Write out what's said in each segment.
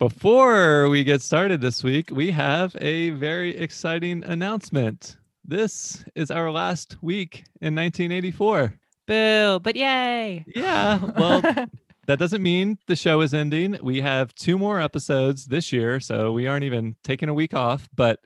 Before we get started this week, we have a very exciting announcement. This is our last week in 1984. Boo, but yay. Yeah, well, that doesn't mean the show is ending. We have two more episodes this year, so we aren't even taking a week off, but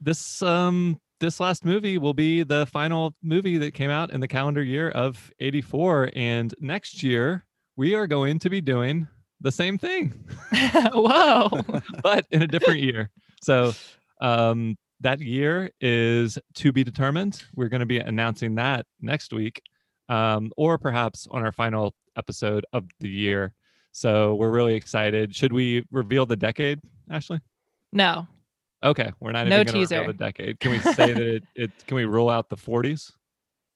this um this last movie will be the final movie that came out in the calendar year of 84 and next year we are going to be doing the same thing. Whoa. but in a different year. So um, that year is to be determined. We're going to be announcing that next week, um, or perhaps on our final episode of the year. So we're really excited. Should we reveal the decade, Ashley? No. Okay, we're not No even going to reveal teaser. the decade. Can we say that it, it? Can we rule out the 40s?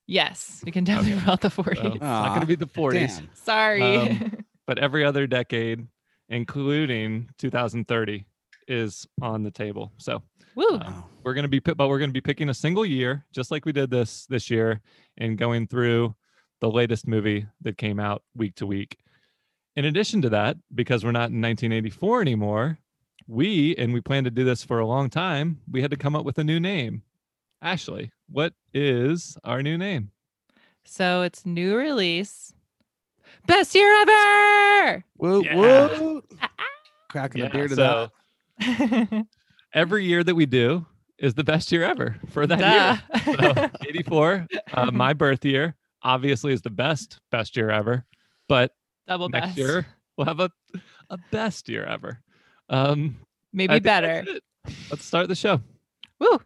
Yes, we can definitely roll out the 40s. Well, it's not going to be the 40s. Damn. Sorry. Um, but every other decade, including 2030, is on the table. So Woo. um, we're going to be, but we're going to be picking a single year, just like we did this this year, and going through the latest movie that came out week to week. In addition to that, because we're not in 1984 anymore, we and we plan to do this for a long time. We had to come up with a new name. Ashley, what is our new name? So it's new release. Best year ever. Woo, Yeah. woo. Cracking a beer to so that. every year that we do is the best year ever for that year. So 84, uh, my birth year, obviously is the best best year ever. But Double next best. year we'll have a a best year ever. Um, Maybe better. Let's start the show. Woo.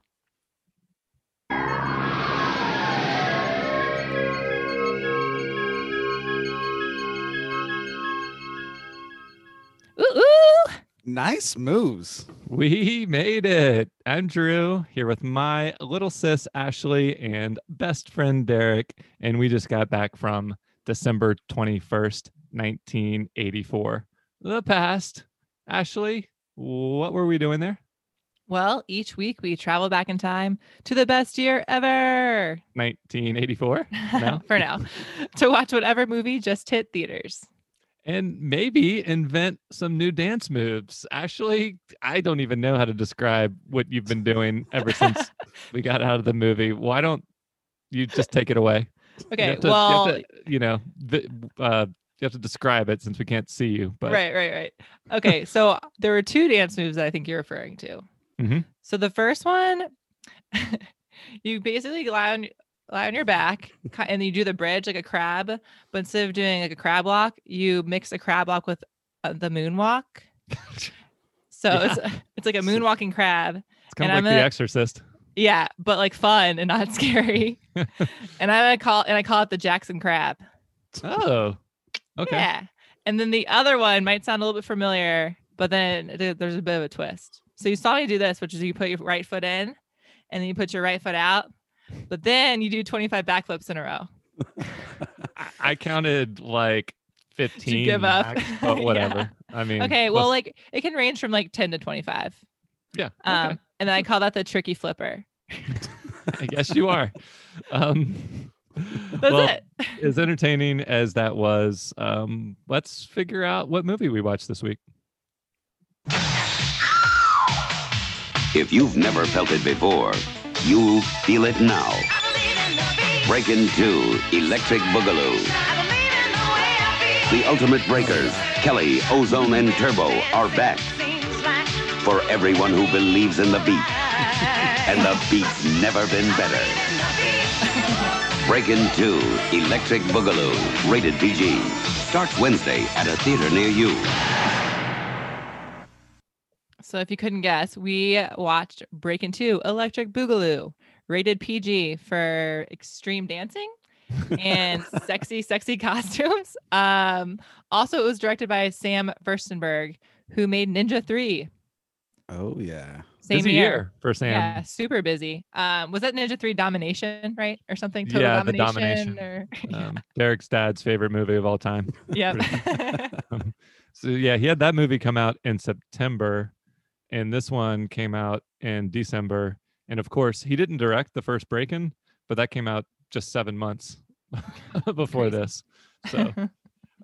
Ooh, ooh. Nice moves. We made it. I'm Drew here with my little sis Ashley and best friend Derek, and we just got back from December 21st, 1984. The past. Ashley, what were we doing there? Well, each week we travel back in time to the best year ever. 1984. No? For now, to watch whatever movie just hit theaters. And maybe invent some new dance moves. Actually, I don't even know how to describe what you've been doing ever since we got out of the movie. Why don't you just take it away? You Okay, have to- you well, to, you know, vi- uh, you have to describe it since we can't see you. But right, right, right. Okay, so there were two dance moves that I think you're referring to. Mhm. So the first one, you basically lie on lie on your back and you do the bridge like a crab, but instead of doing like a crab walk, you mix a crab walk with uh, the moonwalk. So it's it's like a moonwalking crab. it's kind of like I'm The Exorcist. Yeah, but like fun and not scary. and I call and I call it the Jackson crab. Oh, okay. Yeah. And then the other one might sound a little bit familiar, but then th- there's a bit of a twist. So you saw me do this, which is you put your right foot in and then you put your right foot out, but then you do 25 backflips in a row. I, I counted like 15. give up? max, but Yeah. whatever. I mean, Okay. Well, let's- like it can range from like 10 to 25. yeah. Um, okay. and then I call that the tricky flipper. I guess you are. Um, That's well, it. as entertaining as that was, um, let's figure out what movie we watched this week. If you've never felt it before, you'll feel it now. Breakin' 2 Electric Boogaloo. The Ultimate Breakers, Kelly, Ozone, and Turbo are back for everyone who believes in the beat. And the beat's never been better. Breakin' 2 Electric Boogaloo, rated PG. Starts Wednesday at a theater near you. So if you couldn't guess, we watched Breakin' 2 Electric Boogaloo, rated PG for extreme dancing and sexy, sexy costumes. Um, also, it was directed by Sam Firstenberg, who made Ninja 3. Oh yeah. Same Busy year. year for Sam. Yeah, super busy. Um, was that Ninja 3 Domination, right? Or something? Total Yeah, the domination. Domination. Or, Um, Derek's dad's favorite movie of all time. yep. Um, so yeah, he had that movie come out in September, and this one came out in December. And of course, he didn't direct the first Breakin', but that came out just seven months before Crazy. this. So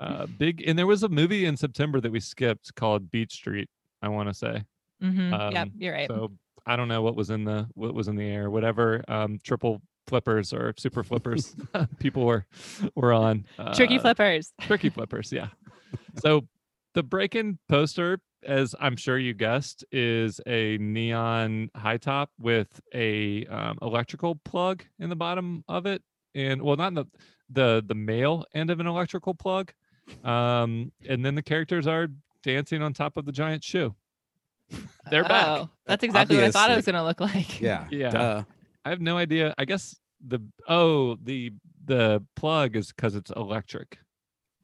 Uh, big, and there was a movie in September that we skipped called Beat Street. I want to say. hmm yep, Um, you're right. So I don't know what was in the what was in the air. Whatever um, triple flippers or super flippers people were were on. Tricky uh, flippers. tricky flippers yeah so the break-in poster as i'm sure you guessed is a neon high top with a um, electrical plug in the bottom of it and well not in the the the male end of an electrical plug um and then the characters are dancing on top of the giant shoe they're back Oh, that's exactly what I thought it was gonna look like. Yeah. Yeah. Duh. i have no idea i guess the oh the the plug is because it's electric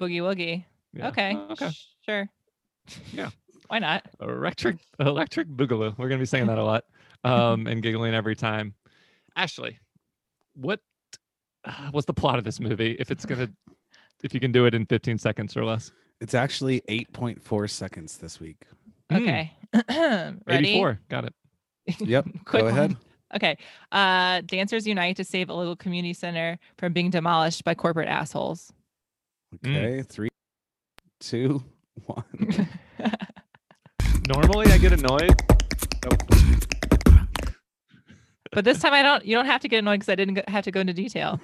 Boogie woogie. Yeah. Okay. Okay Sure. Yeah. Why not? electric electric boogaloo we're gonna be saying that a lot um and giggling every time ashley what uh, what's the plot of this movie if it's gonna if you can do it in 15 seconds or less It's actually 8.4 seconds this week. Mm, Okay. Ready? 84 got it Yep. Quick Go ahead. one. Okay. Uh, dancers unite to save a local community center from being demolished by corporate assholes. Okay. Mm. Okay. Three, two, one. normally i get annoyed but this time I don't. You don't have to get annoyed because I didn't go, have to go into detail.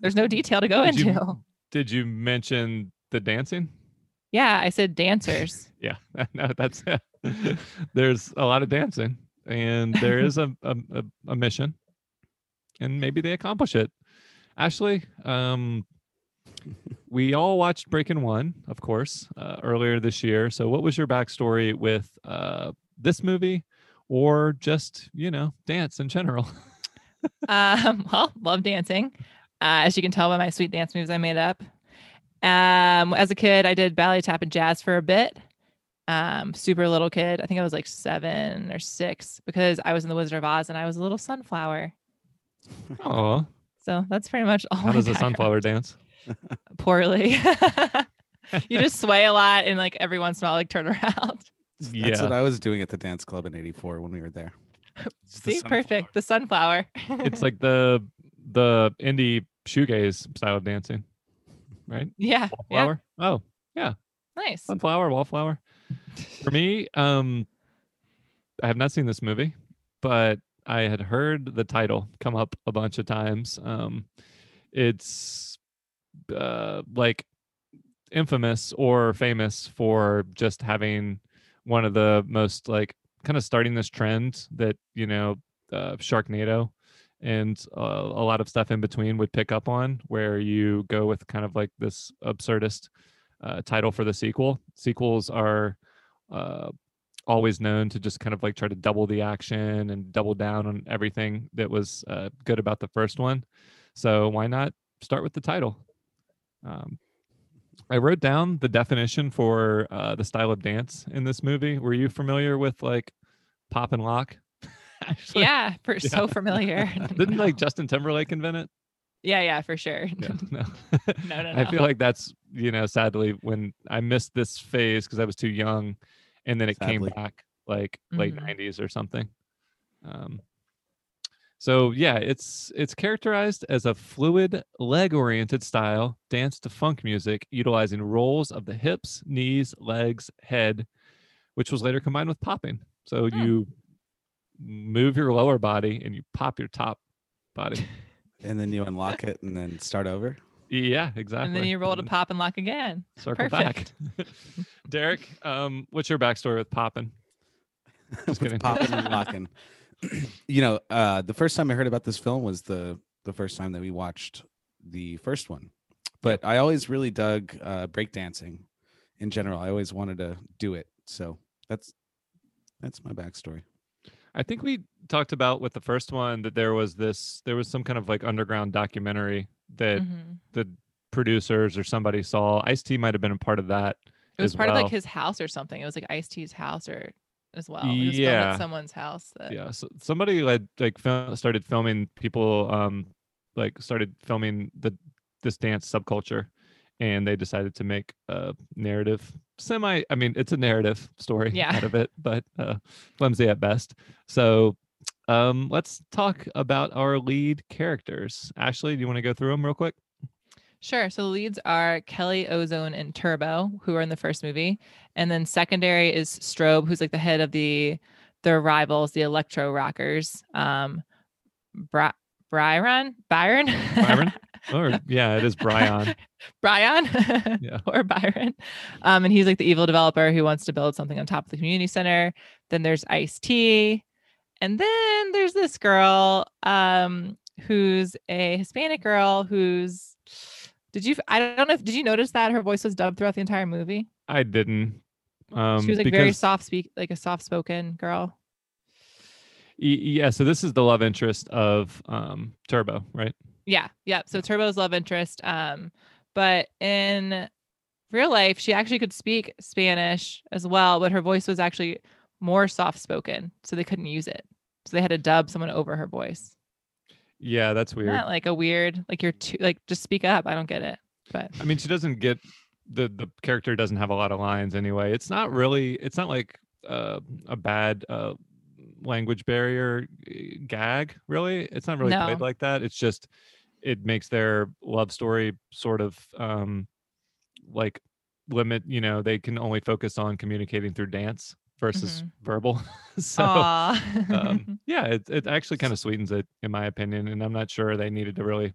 There's no detail to go Did you- into. did you mention the dancing Yeah, I said dancers. yeah no that's there's a lot of dancing and there is a, a, a, a mission and maybe they accomplish it ashley um we all watched breaking one of course uh, earlier this year so what was your backstory with uh this movie or just you know dance in general Um, well, love dancing. Uh, as you can tell by my sweet dance moves I made up. Um, as a kid, I did ballet, tap, and jazz for a bit. Um, super little kid. I think I was like seven or six because I was in the Wizard of Oz and I was a little sunflower. oh So that's pretty much all. how does a sunflower dance Poorly. you just sway a lot and like every once in a while, like turn around. That's yeah what I was doing at the dance club in 84 when we were there. It's the See, sunflower. perfect. The sunflower. it's like the the indie shoegaze style of dancing right yeah, Oh, yeah, wallflower oh nice. sunflower wallflower for me um i have not seen this movie but i had heard the title come up a bunch of times um it's uh like infamous or famous for just having one of the most like kind of starting this trend that you know uh, sharknado and uh, a lot of stuff in between would pick up on where you go with kind of like this absurdist uh, title for the sequel. Sequels are uh, always known to just kind of like try to double the action and double down on everything that was uh, good about the first one. So why not start with the title? Um, I wrote down the definition for uh, the style of dance in this movie. Were you familiar with like pop and lock? Actually, yeah, for so familiar. Didn't No. like Justin Timberlake invent it? Yeah, yeah, for sure. Yeah, no. no, no, I feel like that's you know sadly when I missed this phase because I was too young, and then it Sadly. came back like late Mhm. '90s or something. Um, so yeah, it's it's characterized as a fluid, leg-oriented style dance to funk music, utilizing rolls of the hips, knees, legs, head, which was later combined with popping. So Hmm. you move your lower body and you pop your top body. And then you unlock it and then start over. yeah, exactly. and then you roll to pop and lock again. circle Perfect. back. Derek, um, what's your backstory with popping? Just kidding. popping and locking. you know, uh, the first time I heard about this film was the the first time that we watched the first one. But I always really dug uh, breakdancing in general. I always wanted to do it. So that's that's my backstory. I think we talked about with the first one that there was this, there was some kind of like underground documentary that Mhm. the producers or somebody saw. Ice T might have been a part of that. It was as part of like his house or something. It was like Ice T's house or as well. It was Yeah. at someone's house. That, yeah so somebody like like started filming people um like started filming the this dance subculture and they decided to make a narrative semi i mean it's a narrative story Yeah. out of it but uh flimsy at best so um let's talk about our lead characters ashley do you want to go through them real quick Sure. So the leads are Kelly Ozone and Turbo, who are in the first movie, and then secondary is Strobe, who's like the head of the their rivals, the Electro Rockers. Um, Bra- Byron, Byron, Byron? Or yeah, it is Brian. Brian, Yeah. or Byron. Um, and he's like the evil developer who wants to build something on top of the community center. Then there's Ice T, and then there's this girl, um, who's a Hispanic girl who's. Did you? I don't know if did you notice that her voice was dubbed throughout the entire movie. I didn't. Um, she was like because, very soft speak, like a soft spoken girl. Yeah, so this is the love interest of um, Turbo, right? Yeah, yeah. So Turbo's love interest. Um, but in real life, she actually could speak Spanish as well, but her voice was actually more soft spoken, so they couldn't use it. So they had to dub someone over her voice. Yeah, that's weird. Not like a weird, like you're too, like just speak up. I don't get it, but I mean, she doesn't get the the character doesn't have a lot of lines anyway. It's not really. It's not like uh, a bad uh, language barrier uh, gag. Really, it's not really played like that. It's just it makes their love story sort of um, like limit. You know, they can only focus on communicating through dance versus verbal. so. Um, yeah, it, it actually kind of sweetens it, in my opinion. And I'm not sure they needed to really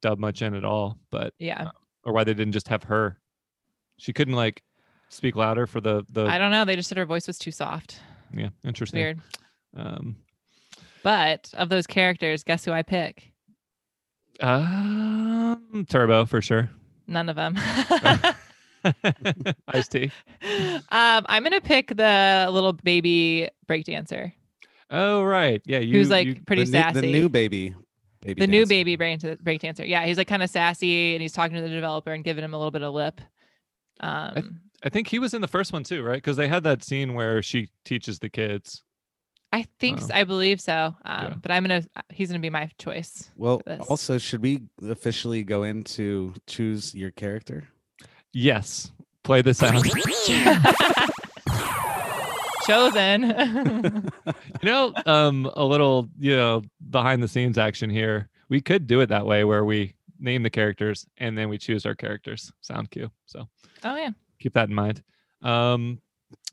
dub much in at all, but yeah. or why they didn't just have her. She couldn't like speak louder for the the I don't know. They just said her voice was too soft. yeah interesting. Weird. Um, But of those characters, guess who I pick? um, Turbo for sure. None of them. Ice T. um, I'm gonna pick the little baby breakdancer, Oh right, yeah. You, who's like you- pretty the, new, sassy. the new baby. baby the new baby break breakdancer. Yeah, he's like kind of sassy, and he's talking to the developer and giving him a little bit of lip. Um, I think he was in the first one too, right? Because they had that scene where she teaches the kids. I think Oh. s- I believe so. Um, Yeah. but I'm gonna he's gonna be my choice. Well, also, should we officially go into choose your character? Yes, play this out. Chosen. you know, um, a little, you know, behind the scenes action here. We could do it that way where we name the characters and then we choose our characters. Sound cue. So oh yeah. keep that in mind. Um,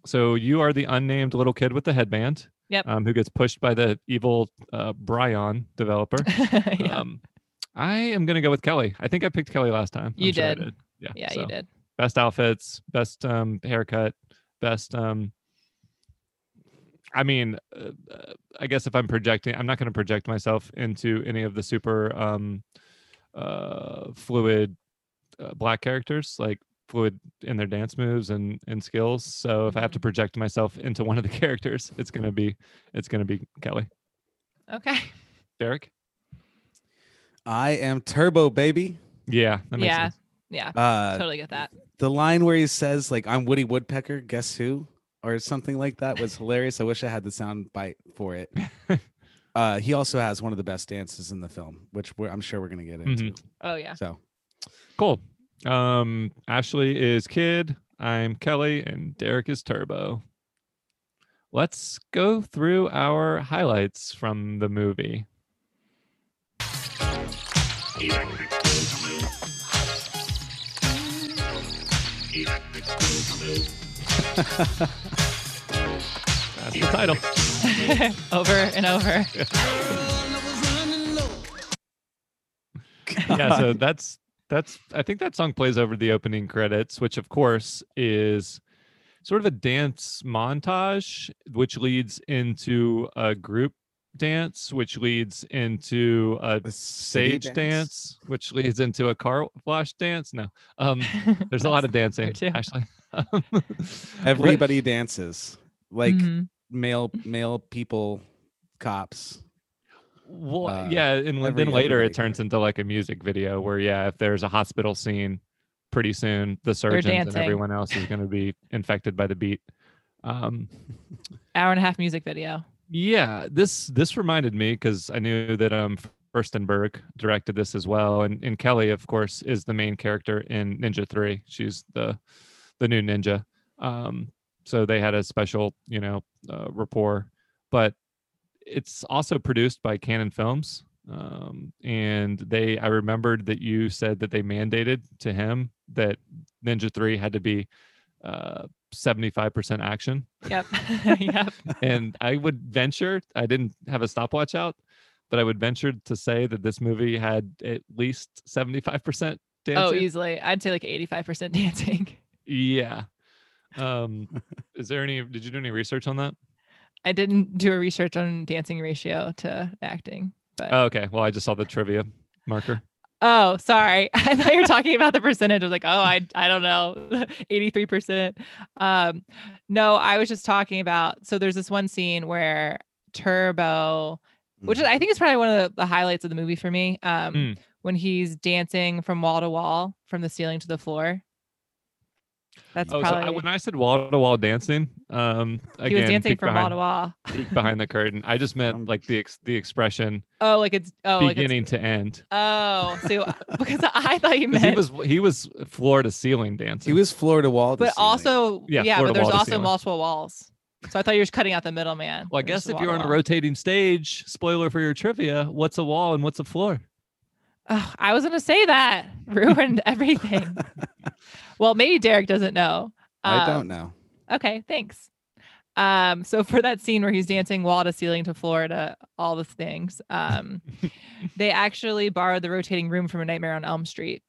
so you are the unnamed little kid with the headband. Yep. Um, who gets pushed by the evil uh, Brian developer. yeah. Um, I am gonna go with Kelly. I think I picked Kelly last time. I'm You sure I did. Yeah. yeah, so you did. Best outfits, best um, haircut, best um, I mean, uh, uh, I guess if I'm projecting, I'm not going to project myself into any of the super um, uh, fluid uh, black characters, like fluid in their dance moves and and skills. So if I have to project myself into one of the characters, it's gonna be it's gonna be Kelly. Okay. Derek. I am Turbo Baby. Yeah. That makes yeah. sense. Yeah. Uh, totally get that. the line where he says like I'm Woody Woodpecker, guess who, or something like that was hilarious. I wish I had the sound bite for it. uh, he also has one of the best dances in the film, which we're, I'm sure we're gonna get into. Oh yeah. So Cool. Um, Ashley is Kid. I'm Kelly, and Derek is Turbo. Let's go through our highlights from the movie. That's the title. over and over. yeah so that's that's i think that song plays over the opening credits which of course is sort of a dance montage which leads into a group dance which leads into a sage stage dance. which leads into a car wash dance no um there's a lot of dancing too. actually everybody dances like Mhm. male male people cops. Well, Uh, yeah, and every- then later everybody it turns into like a music video where, yeah, if there's a hospital scene, pretty soon the surgeons and everyone else is going to be infected by the beat. Um, Hour and a half music video. Yeah, this this reminded me because I knew that um Firstenberg directed this as well, and and Kelly, of course, is the main character in Ninja Three. She's the the new ninja. Um, so they had a special, you know, uh, rapport, but it's also produced by Cannon Films. Um, and they, I remembered that you said that they mandated to him that Ninja Three had to be uh 75% action. Yep. yep. and I would venture, I didn't have a stopwatch out, but I would venture to say that this movie had at least 75% dancing. Oh, easily. I'd say like 85% dancing. Yeah. Um, is there any, did you do any research on that? I didn't do a research on dancing ratio to acting, but Oh, okay. Well, I just saw the trivia marker. Oh, sorry. I thought you were talking about the percentage. I was like, oh, I I don't know, 83%. Um, no, I was just talking about so there's this one scene where Turbo, which is, I think is probably one of the, the highlights of the movie for me. Um, Mm. when he's dancing from wall to wall, from the ceiling to the floor. That's Oh, so probably I, when I said wall to wall dancing, um, he was dancing from behind, wall to wall. behind the curtain. I just Um, meant like the ex- the expression Oh, like it's oh, like it's, beginning to end. oh, so because I thought you meant, He was he was floor to ceiling dancing. He was floor to wall. but ceiling. also Yeah, yeah, but there's also ceiling. multiple walls. So I thought you were just cutting out the middleman. Well, I guess if you're on a rotating stage, spoiler for your trivia, what's a wall and what's a floor? Ugh, I was gonna say that ruined everything. well, maybe Derek doesn't know. I Um, don't know. Okay, thanks. Um, so for that scene where he's dancing wall to ceiling to floor to all the things, um, they actually borrowed the rotating room from A Nightmare on Elm Street.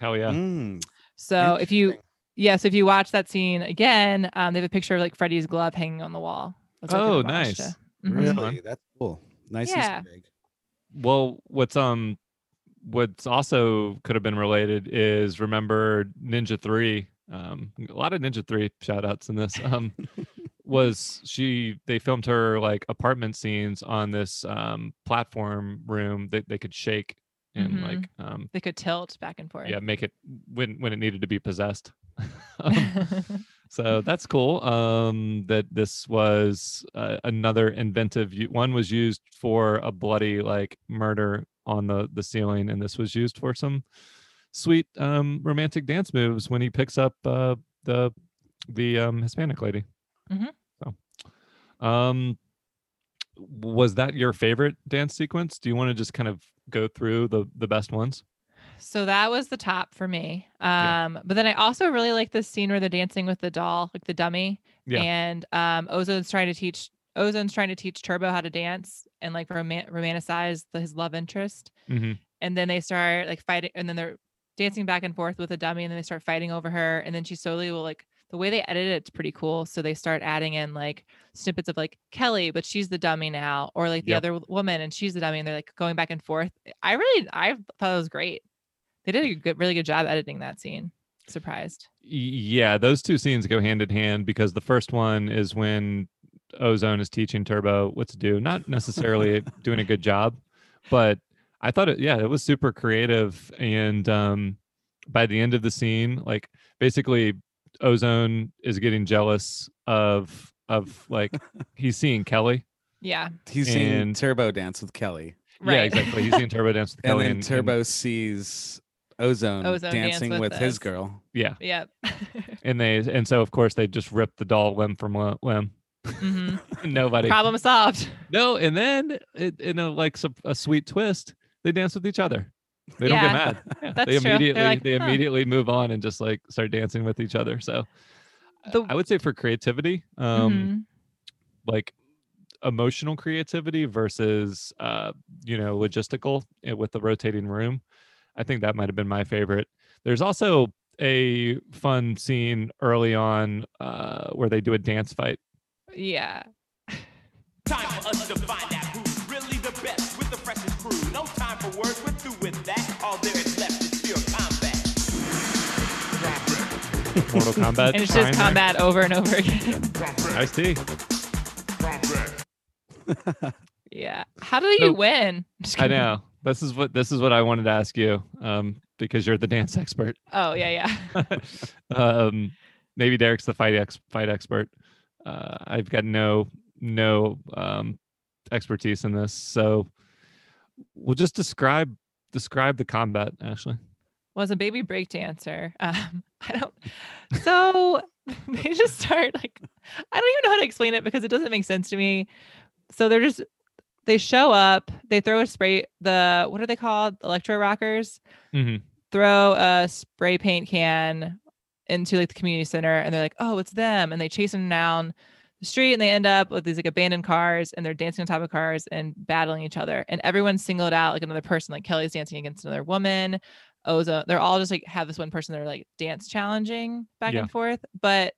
Hell yeah. Mm, So if you, interesting. yes, if you watch that scene again, um, they have a picture of like Freddy's glove hanging on the wall. Looks like an Oh, homage to- nice. Mhm. Really? really, that's cool. Nice Yeah. Easter egg. Well, what's um what's also could have been related is remember Ninja 3 um a lot of Ninja 3 shout outs in this um was she they filmed her like apartment scenes on this um platform room that they could shake and Mhm. like um They could tilt back and forth. yeah make it when when it needed to be possessed um, so that's cool um that this was uh, another inventive one was used for a bloody like murder on the the ceiling and this was used for some sweet um romantic dance moves when he picks up uh the the um hispanic lady Mhm. so um was that your favorite dance sequence do you want to just kind of go through the the best ones So that was the top for me. Yeah. Um, but then I also really like the scene where they're dancing with the doll, like the dummy. Yeah. And um, Ozone's trying to teach Ozone's trying to teach Turbo how to dance and like roman- romanticize the, his love interest. hmm And then they start like fighting, and then they're dancing back and forth with a dummy, and then they start fighting over her. And then she slowly will like the way they edit it, it's pretty cool. So they start adding in like snippets of like Kelly, but she's the dummy now, or like the Yep. other woman and she's the dummy, and they're like going back and forth. I really, I thought it was great. They did a good, really good job editing that scene. Surprised. Yeah, those two scenes go hand in hand because the first one is when Ozone is teaching Turbo what to do, not necessarily doing a good job, but I thought it yeah, it was super creative and um by the end of the scene, like basically Ozone is getting jealous of of like he's seeing Kelly. Yeah. He's seeing Turbo dance with Kelly, Right. Yeah, exactly. He's seeing Turbo dance with and Kelly then and, and- Turbo sees Ozone, Ozone dance dancing with with, his girl. yeah, Yep. and they and so of course they just ripped the doll limb from li- limb. Hmm Nobody Problem solved. No, and then it, in a like some, a sweet twist, they dance with each other. They don't get mad. Yeah, that's they true. Immediately like, they "Huh." immediately move on and just like start dancing with each other. So The- I would say for creativity, um, Mhm. like emotional creativity versus uh, you know logistical eh, with the rotating room. I think that might have been my favorite. There's also a fun scene early on uh, where they do a dance fight. Yeah. Time for us to find out who's really the best with the freshest crew. No time for words, we're through with that. All there is left is pure combat. Mortal Kombat. And it's time just there. combat over and over again. Ice T. yeah. How do you So- win? I know. This is what this is what I wanted to ask you, um, because you're the dance expert. Oh, yeah, yeah. um, maybe Derek's the fight ex- fight expert. Uh, I've got no no um, expertise in this, so we'll just describe describe the combat. Ashley, was a baby break dancer. Um, I don't. So they just start like I don't even know how to explain it because it doesn't make sense to me. So they're just they show up, they throw a spray the what are they called? Electro rockers. Mhm. Throw a spray paint can into like the community center and they're like, "Oh, it's them." And they chase them down the street and they end up with these like abandoned cars and they're dancing on top of cars and battling each other. And everyone's singled out like another person. Like Kelly's dancing against another woman. Oza, they're all just like have this one person they're like dance challenging back Yeah. and forth. But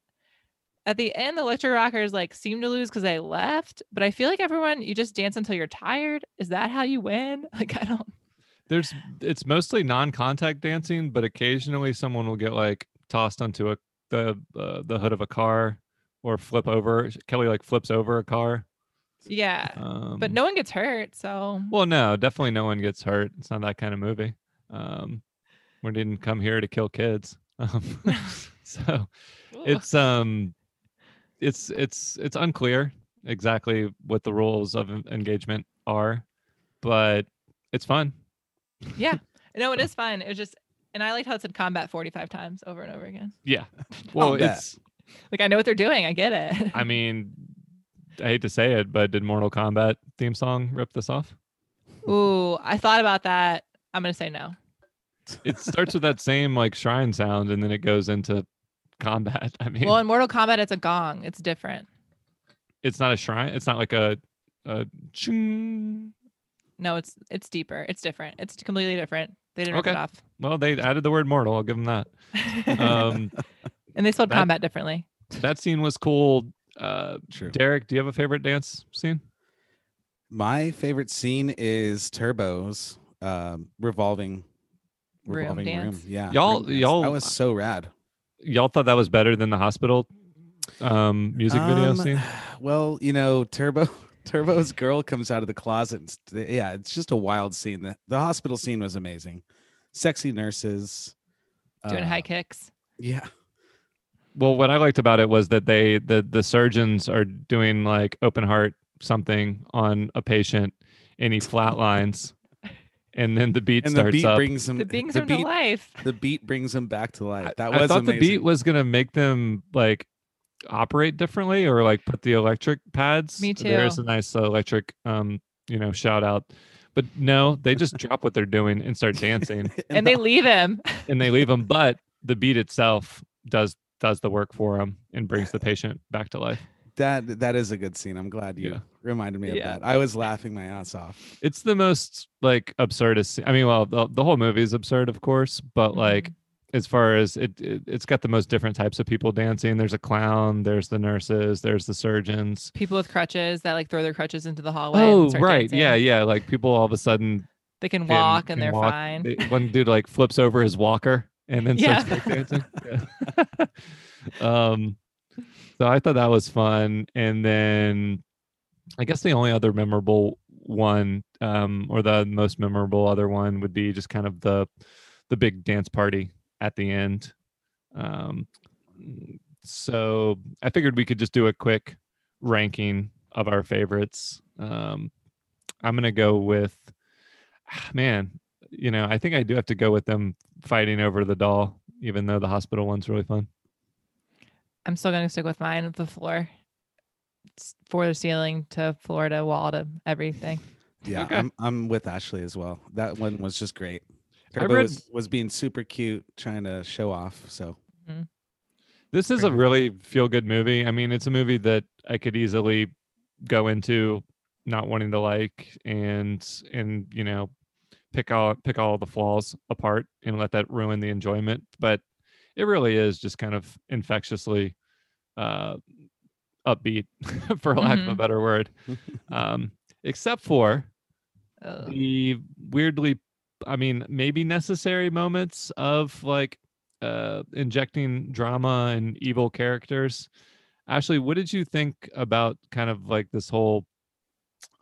at the end, the electro rockers like seem to lose because they left. But I feel like everyone, you just dance until you're tired. Is that how you win? Like I don't. There's it's mostly non-contact dancing, but occasionally someone will get like tossed onto a the uh, the hood of a car or flip over. Kelly like flips over a car. Yeah, Um, but no one gets hurt. So Well, no, definitely no one gets hurt. It's not that kind of movie. Um, we didn't come here to kill kids. Um, so Ugh. it's um, it's it's it's unclear exactly what the rules of engagement are, but it's fun. yeah, no, it is fun. It was just, and I liked how it said combat 45 times over and over again. Yeah. Well, oh, bet. it's. Like I know what they're doing. I get it. I mean, I hate to say it, but did Mortal Kombat theme song rip this off? Ooh, I thought about that. I'm gonna say no. It starts with that same like shrine sound, and then it goes into combat. I mean, Well, in Mortal Kombat, it's a gong. It's different. it's not a shrine. It's not like a a ching. No, it's it's deeper. It's different. It's completely different. They didn't rip it Okay. off. Well, they added the word mortal. I'll give them that. Um, and they spelled that- combat differently. that scene was cool. Uh, True. Derek, do you have a favorite dance scene? My favorite scene is Turbo's um, revolving Room revolving room. dance. Yeah, Y'all- room y'all- that was so rad. Y'all thought that was better than the hospital um, music video Um, scene? Well, you know, Turbo Turbo's girl comes out of the closet. And st- yeah, it's just a wild scene. The, the hospital scene was amazing. Sexy nurses Doing uh, high kicks. Yeah, Well, what I liked about it was that they the the surgeons are doing like open heart something on a patient, and he flatlines, and then the beat and the starts beat up. brings him. The brings the him beat, to life. the beat brings him back to life. That I was thought amazing. the beat was gonna make them like operate differently or like put the electric pads. Me too. There's a nice uh, electric um you know shout out, but no, they just drop what they're doing and start dancing, And they leave him. and they leave him. But the beat itself does does the work for him and brings the patient back to life. that that is a good scene. I'm glad you Yeah. reminded me of Yeah. that. I was laughing my ass off. It's the most like absurdist. I mean, well, the, the whole movie is absurd, of course, but like as far as it, it, it's got the most different types of people dancing. There's a clown. There's the nurses. There's the surgeons. People with crutches that like throw their crutches into the hallway. Oh, right. dancing. Yeah, yeah. Like people all of a sudden They can can- walk can and they're walk. fine. They- one dude like flips over his walker and then Yeah. starts dancing Yeah. um, so I thought that was fun. And then I guess the only other memorable one, um, or the most memorable other one would be just kind of the the big dance party at the end. Um, so I figured we could just do a quick ranking of our favorites. Um, I'm gonna go with, man, you know, I think I do have to go with them fighting over the doll, even though the hospital one's really fun. I'm still going to stick with mine with the floor. It's floor to ceiling to floor to wall to everything. Yeah, Okay. I'm I'm with Ashley as well. That one was just great. I Turbo read- was, was being super cute, trying to show off. So This is a really feel good movie. I mean, it's a movie that I could easily go into not wanting to like and and you know pick all pick all the flaws apart and let that ruin the enjoyment. But it really is just kind of infectiously uh upbeat for lack of a Mhm. better word. Um except for Ugh. the weirdly i mean maybe necessary moments of like uh injecting drama and evil characters ashley what did you think about kind of like this whole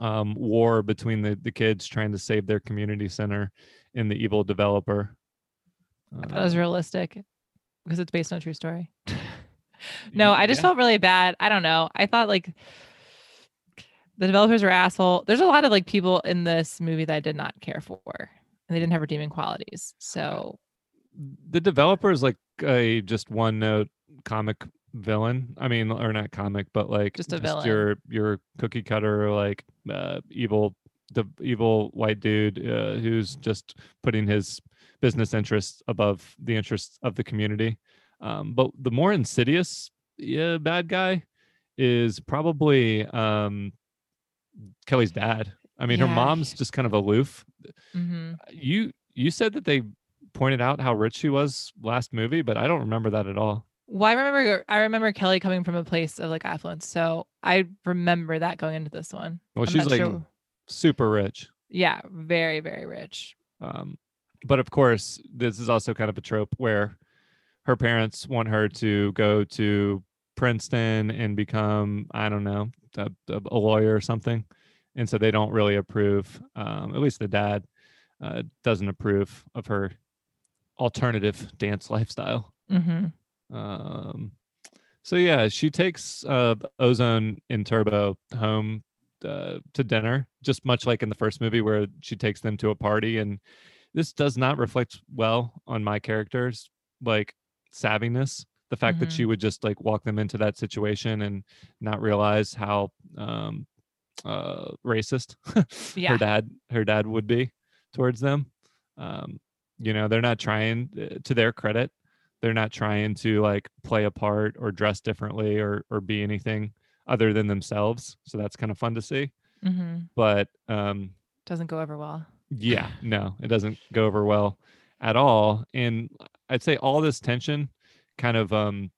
um war between the the kids trying to save their community center and the evil developer I thought it was Um, realistic because it's based on a true story. no, I just yeah. felt really bad. I don't know. I thought like the developers were asshole. There's a lot of like people in this movie that I did not care for, and they didn't have redeeming qualities. So the developer is like a just one note comic villain. I mean, or not comic, but like Just a villain. Your your cookie cutter, like uh, evil, the evil white dude uh, who's just putting his business interests above the interests of the community. Um, but the more insidious yeah, bad guy is probably um, Kelly's dad. I mean, her mom's just kind of aloof. hmm You you said that they pointed out how rich she was last movie, but I don't remember that at all. Well, I remember I remember Kelly coming from a place of like affluence, so I remember that going into this one. Well, I'm she's like sure- super rich. yeah, very very rich. Um, but of course, this is also kind of a trope where her parents want her to go to Princeton and become, I don't know, a, a lawyer or something. And so they don't really approve, um, at least the dad uh, doesn't approve of her alternative dance lifestyle. hmm Um, so yeah, she takes uh, Ozone and Turbo home uh, to dinner, just much like in the first movie where she takes them to a party. And this does not reflect well on my character's like savviness. The fact that she would just like walk them into that situation and not realize how um, uh, racist Yeah. her dad her dad would be towards them. Um, you know, they're not trying uh, to their credit they're not trying to like play a part or dress differently or or be anything other than themselves so that's kind of fun to see hmm but um Doesn't go over well. yeah no it doesn't go over well at all and i'd say all this tension kind of um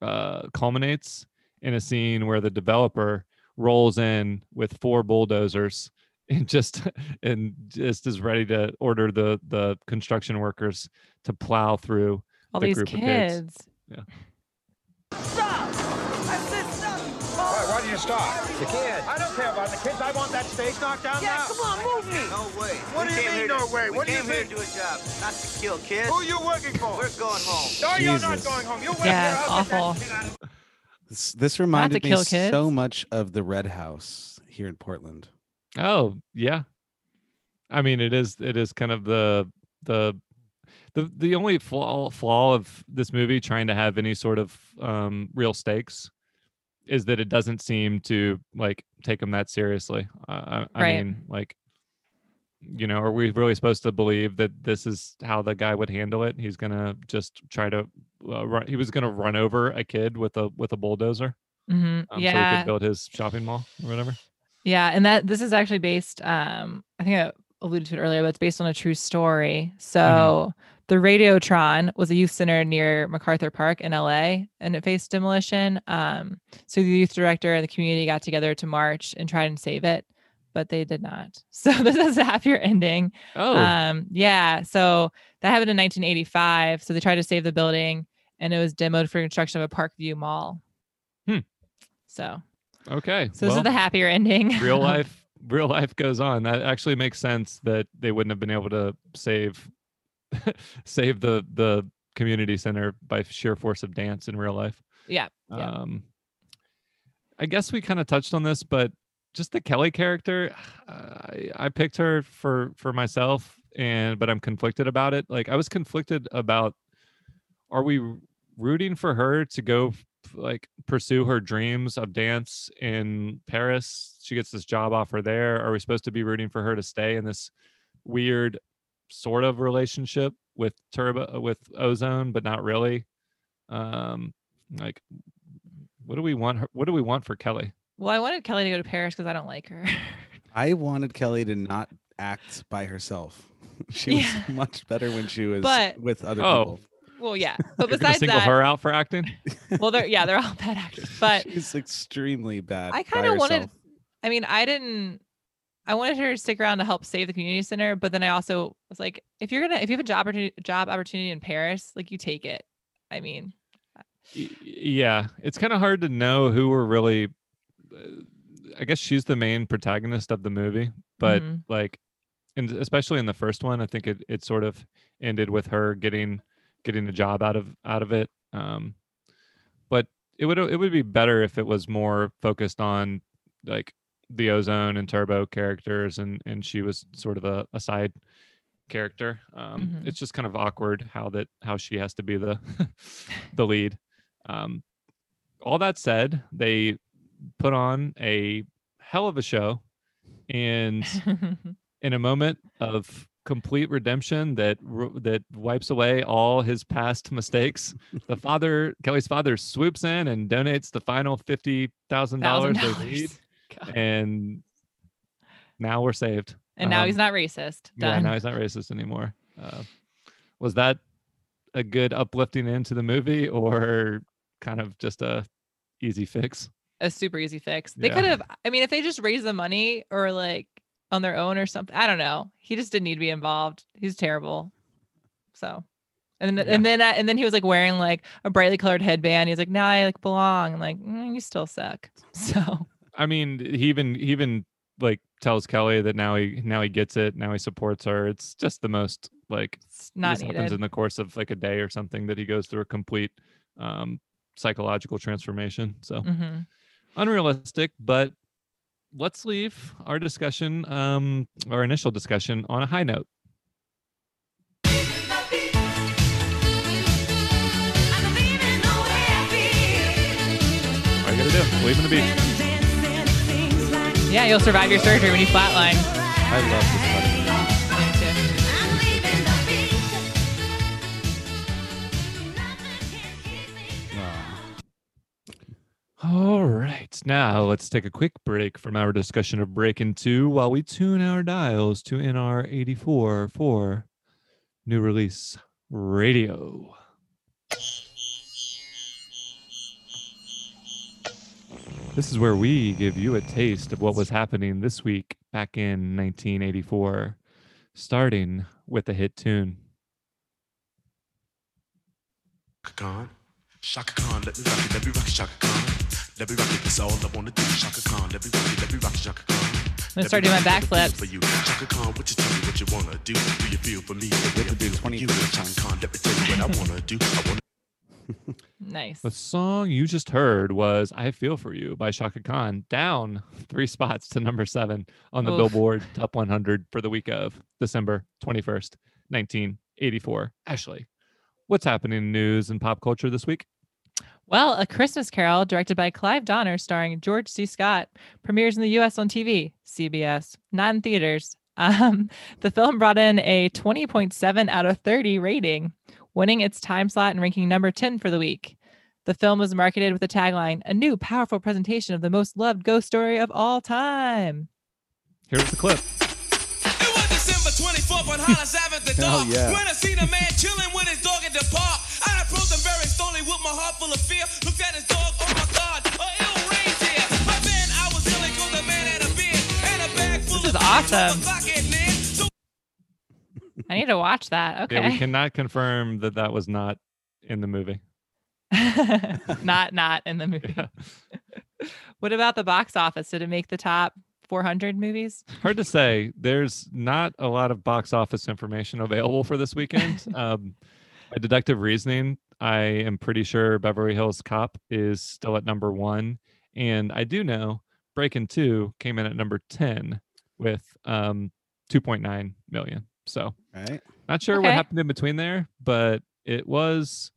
uh culminates in a scene where the developer rolls in with four bulldozers and just and just is ready to order the the construction workers to plow through All the these group of kids. kids. Why, why do you stop? The kid. I don't care about the kids. I want that stage knocked down Yeah, now. come on, move me. No way. What We do you mean, no to- way? We What do you came here think? to do a job, not to kill kids. Who are you working for? We're going home. No, you're not going home. You wait Yeah, here. it's I'll get that awful. Shit out of- This, this reminded me kill so much of the Red House here in Portland. Oh yeah, I mean it is it is kind of the the the the only flaw flaw of this movie trying to have any sort of um, real stakes is that it doesn't seem to like take them that seriously. Uh, I, I mean, like you know, are we really supposed to believe that this is how the guy would handle it? He's gonna just try to uh, run. He was gonna run over a kid with a with a bulldozer, hmm um, so he yeah. could build his shopping mall or whatever. Yeah, and that this is actually based. Um, I think I alluded to it earlier, but it's based on a true story. So the Radiotron was a youth center near MacArthur Park in LA, and it faced demolition. Um, so the youth director and the community got together to march and try and save it, but they did not. So this is a happier ending. Oh, Um, yeah. So that happened in 1985. So they tried to save the building, and it was demoed for construction of a Parkview Mall. Hmm. So, okay. so this well. is the happier ending. real life real life goes on that actually makes sense that they wouldn't have been able to save save the the community center by sheer force of dance in real life Yeah, yeah. um i guess we kind of touched on this but just the kelly character I, I picked her for for myself and but i'm conflicted about it like i was conflicted about are we rooting for her to go like pursue her dreams of dance in Paris? She gets this job offer there. Are we supposed to be rooting for her to stay in this weird sort of relationship with Turbo with Ozone, but not really? Um, like, what do we want? Her, what do we want for Kelly? Well, I wanted Kelly to go to Paris because I don't like her. I wanted Kelly to not act by herself. She Yeah. was much better when she was But- with other Oh. people. well, yeah, but You're besides single that, her out for acting? well, they're yeah, they're all bad actors. But she's extremely bad. I kind of wanted. I mean, I didn't. I wanted her to stick around to help save the community center, but then I also was like, if you're gonna, if you have a job opportunity, job opportunity in Paris, like you take it. I mean, yeah it's kind of hard to know who we're really i guess she's the main protagonist of the movie but Mhm. like and especially in the first one i think it, it sort of ended with her getting getting a job out of out of it um but it would it would be better if it was more focused on like the ozone and turbo characters and and she was sort of a, a side character um Mhm. it's just kind of awkward how that how she has to be the the lead um all that said, they put on a hell of a show, and in a moment of complete redemption that that wipes away all his past mistakes, the father Kelly's father swoops in and donates the final fifty thousand dollars they need, God. and now we're saved. And now Um, he's not racist. Yeah, now he's not racist anymore. Uh, was that a good uplifting end to the movie, or kind of just a easy fix? A super easy fix. They Yeah. could have I mean if they just raised the money or like on their own or something. I don't know. He just didn't need to be involved. He's terrible. So and then, Yeah. and then and then he was like wearing like a brightly colored headband. He's like, now I like belong. I'm like, mm, you still suck. So I mean, he even he even like tells Kelly that now he now he gets it. Now he supports her. It's just the most like it's not this happens in the course of like a day or something that he goes through a complete um, psychological transformation. So hmm unrealistic, but let's leave our discussion, um, our initial discussion, on a high note. What are you gonna do? Leaving the beach. Yeah, you'll survive your surgery when you flatline. I love this fucking All right, now let's take a quick break from our discussion of Breakin' 2 while we tune our dials to NR 84 for new release radio. This is where we give you a taste of what was happening this week back in 1984, starting with a hit tune. Chaka Khan. Let me rock it, let me rock Chaka Khan. Let me rock it, that's all I wanna do. Chaka Khan, let me rock it, let me rock it, Chaka Khan. I'm gonna start doing my backflips. For you, Chaka Khan, what you tell me what you wanna do? Do you feel for me? The way I to do 20 you. times. Chaka Khan, let me tell you what I wanna do. I wanna Nice. The song you just heard was I Feel For You by Chaka Khan, down three spots to number seven on the Oof. Billboard Top 100 for the week of December 21st, 1984. Ashley, what's happening in news and pop culture this week? Well, A Christmas Carol, directed by Clive Donner, starring George C. Scott, premieres in the U.S. on TV, CBS, not in theaters. Um, the film brought in a 20.7 out of 30 rating, winning its time slot and ranking number 10 for the week. The film was marketed with the tagline, "A new, powerful presentation of the most loved ghost story of all time." Here's the clip. It was December 24th on Hollis Ave at the Hell dark. yeah. When I seen a man chilling with his dog at the park, heart full of fear. Looked at his dog, oh my God, a ill reindeer. But then I was yelling 'cause the man had a beard and a bag full This is of things awesome. the clock at Ned. So I need to watch that. Okay. Yeah, we cannot confirm that that was not in the movie. not not in the movie. Yeah. what about the box office? Did it make the top 400 movies? Hard to say. There's not a lot of box office information available for this weekend. um, by deductive reasoning, I am pretty sure Beverly Hills Cop is still at number one, and I do know Breakin' Two came in at number ten with um, 2.9 million. So Right? not sure what happened in between there, but it was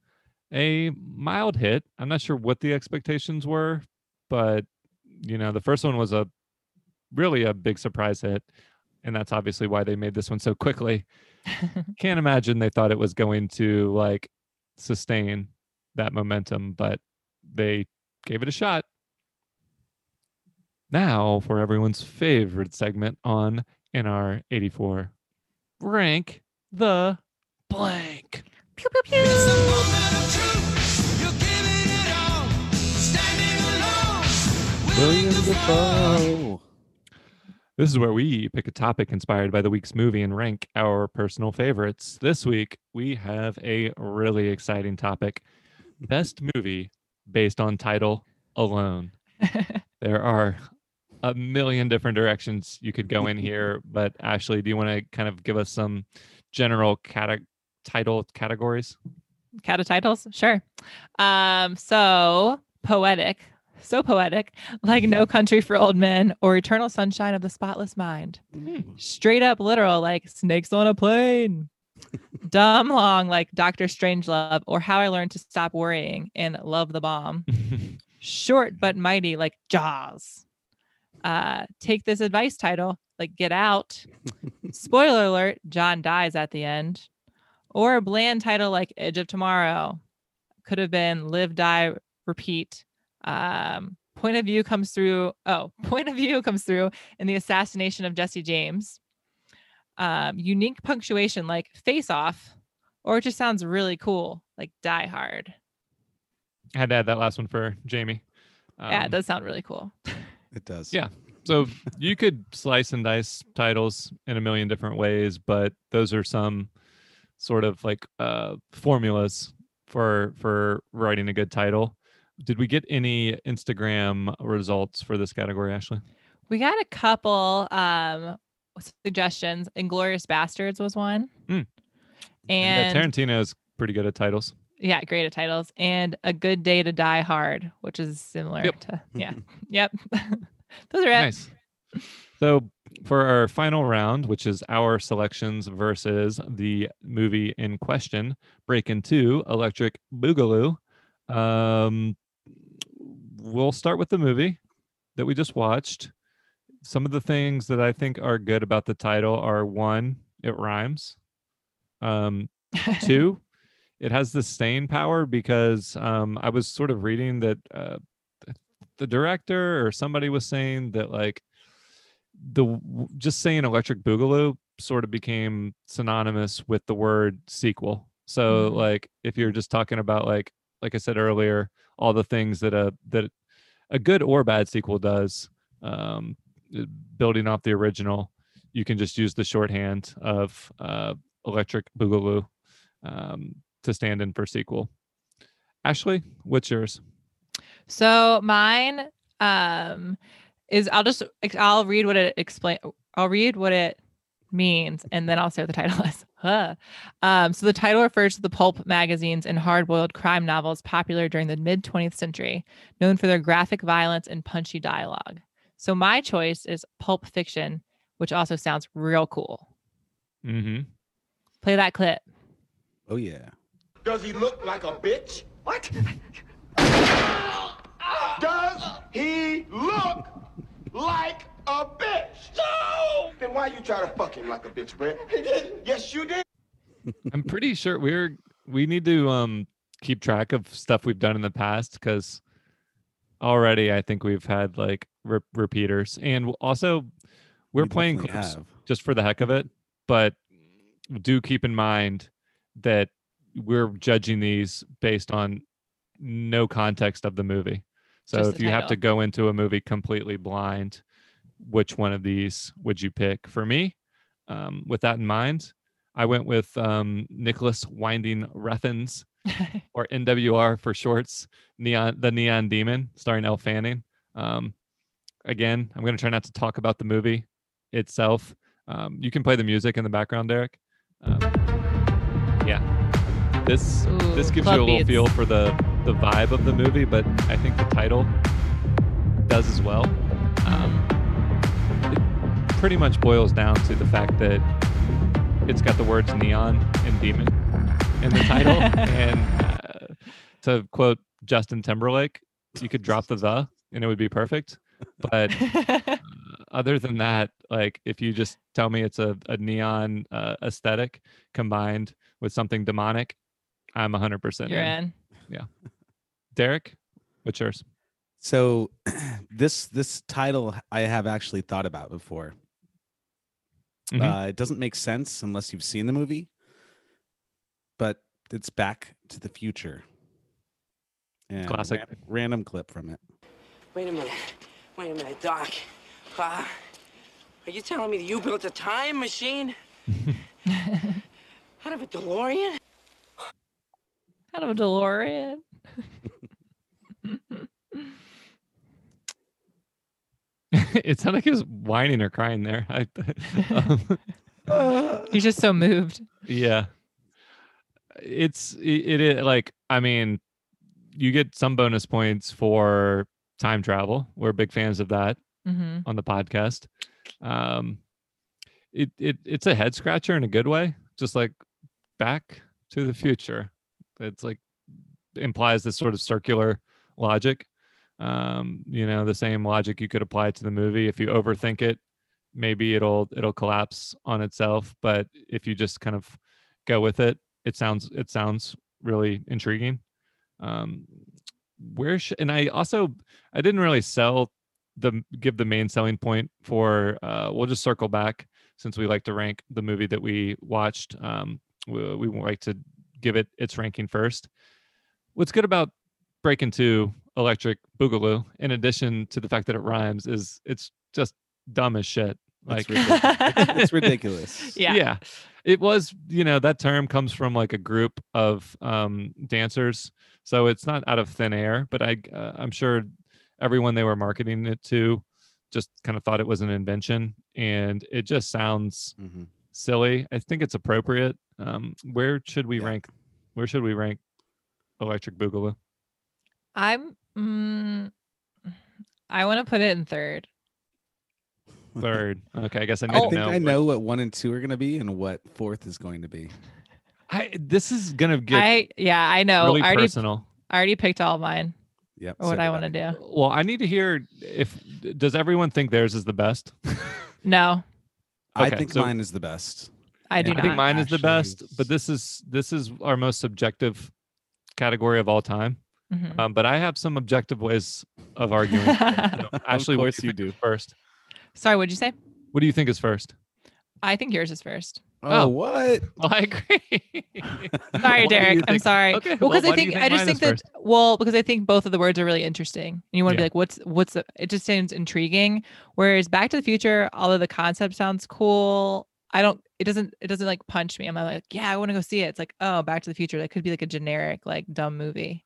a mild hit. I'm not sure what the expectations were, but you know, the first one was a really a big surprise hit, and that's obviously why they made this one so quickly. Can't imagine they thought it was going to like sustain that momentum, but they gave it a shot. Now for everyone's favorite segment on NR84 rank the blank. Pew, pew, pew. William Dafoe. This is where we pick a topic inspired by the week's movie and rank our personal favorites. This week, we have a really exciting topic Best movie based on title alone. There are a million different directions you could go in here, but Ashley, do you want to kind of give us some general cate- title categories? Cat titles? Sure. Um, so poetic. So poetic, like No Country for Old Men or Eternal Sunshine of the Spotless Mind. Straight up literal, like Snakes on a Plane. Dumb long, like Doctor Strangelove or How I Learned to Stop Worrying and Love the Bomb. short but mighty like Jaws. Uh, take this advice title like Get Out. Spoiler alert: John dies at the end. Or a bland title like Edge of Tomorrow. Could have been Live, Die, Repeat. Um, point of view comes through. Oh, point of view comes through in the assassination of Jesse James. Um, unique punctuation like Face Off, or it just sounds really cool like Die Hard. I had to add that last one for Jamie. yeah, it Um, does sound really cool. It does. Yeah. So you could slice and dice titles in a million different ways, but those are some sort of like uh, formulas for for writing a good title. Did we get any Instagram results for this category, Ashley? We got a couple um suggestions. Inglourious Basterds was one. Mm. And yeah, is pretty good at titles. yeah, great at titles. And A Good Day to Die Hard, which is similar Yep. to yeah. yep. Those are it. Nice. So for our final round, which is our selections versus the movie in question, Breakin' Two, Electric Boogaloo. Um, we'll start with the movie that we just watched. Some of the things that I think are good about the title are one, it rhymes. Um, two, it has the staying power because um, I was sort of reading that uh, the director or somebody was saying that like the just saying electric boogaloo sort of became synonymous with the word sequel. So Mm. like if you're just talking about like like I said earlier, all the things that a that a good or bad sequel does, um, uh, building off the original, you can just use the shorthand of uh, electric boogaloo um, to stand in for sequel. Ashley, what's yours? So mine um is I'll just I'll read what it explain I'll read what it means and then I'll say what the title is. Huh. Um, so the title refers to the pulp magazines and hard-boiled crime novels popular during the mid 20th century, known for their graphic violence and punchy dialogue. So my choice is pulp fiction, which also sounds real cool. Mm-hmm. Play that clip. Oh yeah. Does he look like a bitch? What? Does he look like a bitch? No! Then why you try to fuck him like a bitch, Brett? He didn't. Yes, you did. I'm pretty sure we're we need to um keep track of stuff we've done in the past because already I think we've had like re- repeaters and also we're We playing clips have. just for the heck of it, but do keep in mind that we're judging these based on no context of the movie. So Just if the you have to go into a movie completely blind, which one of these would you pick? For me, um, with that in mind, I went with um, Nicolas Winding Refn's or NWR for shorts, Neon the Neon Demon, starring Elle Fanning. Um, again, I'm going to try not to talk about the movie itself. Um, you can play the music in the background, Derek. Um, yeah, this this gives you a little beats. feel for the the vibe of the movie, but I think the title does as well. It pretty much boils down to the fact that it's got the words neon and demon in the title. and uh, to quote Justin Timberlake, you could drop the the and it would be perfect. But uh, other than that, like if you just tell me it's a, a neon uh, aesthetic combined with something demonic, I'm 100% You're in. in. Derek, what's yours? So this this title I have actually thought about before. Mhm. Uh, it doesn't make sense unless you've seen the movie, but it's Back to the Future. And Classic. ran- random clip from it. Wait a minute. Wait a minute, Doc. Uh, are you telling me that you built a time machine? Out of a DeLorean? Out of a DeLorean. it sounded like he was whining or crying there. I, um, He's just so moved. yeah, it's it, it like I mean, you get some bonus points for time travel. We're big fans of that hmm on the podcast. Um, it it it's a head scratcher in a good way, just like Back to the Future. It's like implies this sort of circular logic. Um, you know, the same logic you could apply to the movie. If you overthink it, maybe it'll it'll collapse on itself. But if you just kind of go with it, it sounds it sounds really intriguing. Um, where sh- and I also I didn't really sell the give the main selling point for. Uh, we'll just circle back since we like to rank the movie that we watched. Um, we, we like to give it its ranking first. What's good about Breakin' 2 Electric Boogaloo, in addition to the fact that it rhymes, is it's just dumb as shit. Like It's ridiculous. it's ridiculous. Yeah. yeah it was you know that term comes from like a group of um dancers so it's not out of thin air but i uh, i'm sure everyone they were marketing it to just kind of thought it was an invention and it just sounds Mhm. silly i think it's appropriate um where should we Yeah. rank where should we rank electric boogaloo I'm. Mm, I want to put it in third. third okay i guess i need I to think know I know what one and two are going to be and what fourth is going to be. I, this is gonna get I yeah, I know. really I already personal I already picked all mine Yep. or what I want to do. well i need to hear if does everyone think theirs is the best No, I think so- mine is the best. I do I not. think mine is the best, but this is this is our most subjective category of all time. Mhm. Um, but I have some objective ways of arguing. So, Ashley, what course do you you think first? Sorry, what'd you say? What do you think is first? I think yours is first. Oh, Oh. what? Well, I agree. Sorry, Derek. you I'm sorry. Okay, well, well, because I why do you think, think I just think is that well, because I think both of the words are really interesting, and you want to Yeah. be like, what's what's the? It just sounds intriguing. Whereas Back to the Future, although the concept sounds cool, I don't. It doesn't. It doesn't like punch me. I'm not like, yeah, I want to go see it. It's like, oh, Back to the Future. That could be like a generic, like dumb movie.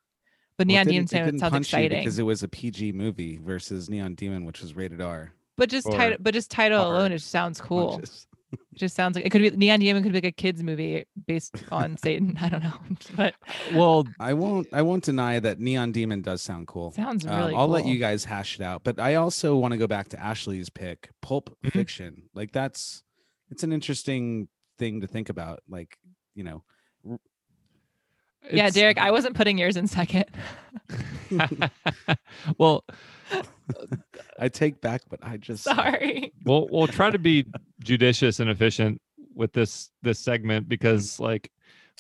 But Well, Neon it Demon didn't- it sound- couldn't sounds exciting. because it was a PG movie versus Neon Demon, which was rated R. But just title, but just title alone, it sounds cool. punches. It just sounds like it could be Neon Demon could be like a kids movie based on Satan. I don't know, but well, I won't. I won't deny that Neon Demon does sound cool. sounds Um, really. I'll let you guys hash it out, but I also want to go back to Ashley's pick, Pulp Mhm. Fiction. Like that's it's an interesting thing to think about. Like you know, Yeah, Derek, I wasn't putting yours in second. well, I take back, but I just Sorry. we'll we'll try to be judicious and efficient with this this segment because like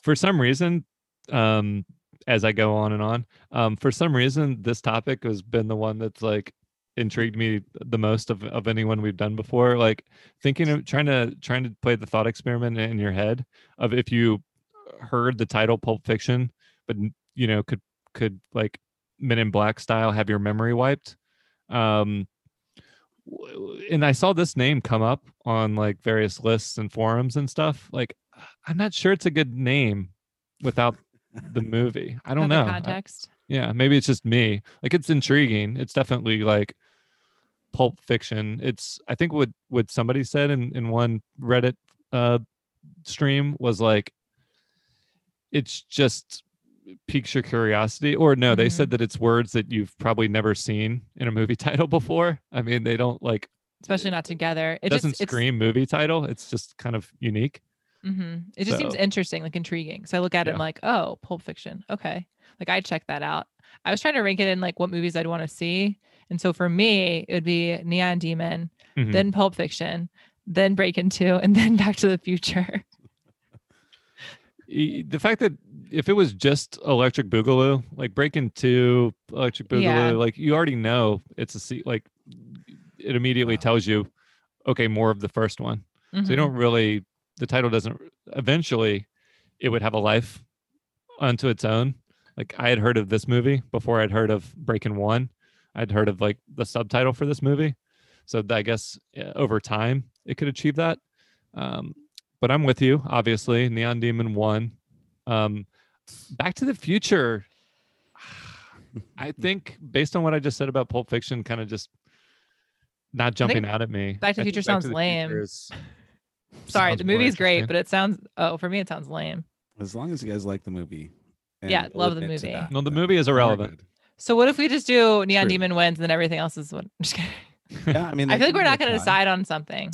for some reason um as i go on and on um for some reason this topic has been the one that's like intrigued me the most of, of anyone we've done before like thinking of trying to trying to play the thought experiment in your head of if you heard the title pulp fiction but you know could could like men in black style have your memory wiped um and I saw this name come up on like various lists and forums and stuff. Like, I'm not sure it's a good name without the movie. I don't know. the I- Context. yeah, maybe it's just me. Like, it's intriguing. It's definitely like pulp fiction. It's I think what what somebody said in in one Reddit uh stream was like, it's just piques your curiosity or no they said that it's words that you've probably never seen in a movie title before i mean they don't like Especially not together. It doesn't just scream movie title. It's just kind of unique. hmm It just seems interesting, like intriguing. So I look at it, Yeah. I'm like, oh, Pulp Fiction. Okay. Like I check that out. I was trying to rank it in like what movies I'd want to see. And so for me, it would be Neon Demon, Mhm. then Pulp Fiction, then Breakin' 2, and then Back to the Future. The fact that if it was just Electric Boogaloo, like Breakin' Two, Electric Boogaloo, Yeah. like you already know it's a se- like it immediately Wow. tells you, okay, more of the first one. So you Mhm. don't really the title doesn't eventually it would have a life unto its own. Like I had heard of this movie before I'd heard of Breakin' One. I'd heard of like the subtitle for this movie. So I guess uh, over time it could achieve that. Um, but I'm with you, obviously. Neon Demon one. Um, Back to the Future. I think based on what I just said about Pulp Fiction, kind of just not jumping out at me. Back to the Future sounds the lame. Future is- Sorry, sounds the more movie's great, but it sounds oh, for me it sounds lame. As long as you guys like the movie. Yeah, love the movie. that, No, the movie is irrelevant. So what if we just do Neon True. Demon wins and then everything else is what? I'm just kidding. Yeah, I mean, I that feel like we're not going to decide on something.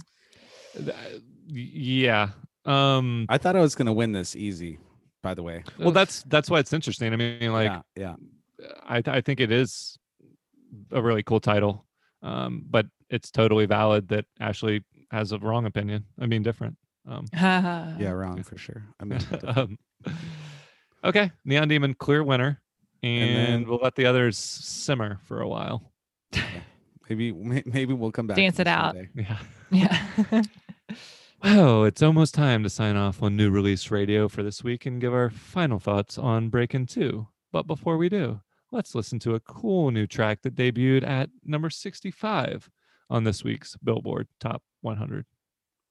Th- yeah um I thought I was going to win this easy. By the way, well that's that's why it's interesting i mean like yeah, yeah. i i think it is a really cool title. Um, but it's totally valid that Ashley has a wrong opinion. I mean, different. Um, Yeah, wrong for sure. I mean, um, okay, Neon Demon, clear winner, and, then- we'll let the others simmer for a while. maybe maybe we'll come back. Dance it out. someday. Yeah. Yeah. Wow, it's almost time to sign off on New Release Radio for this week and give our final thoughts on Breakin' 2. But before we do, let's listen to a cool new track that debuted at number 65 on this week's Billboard Top 100.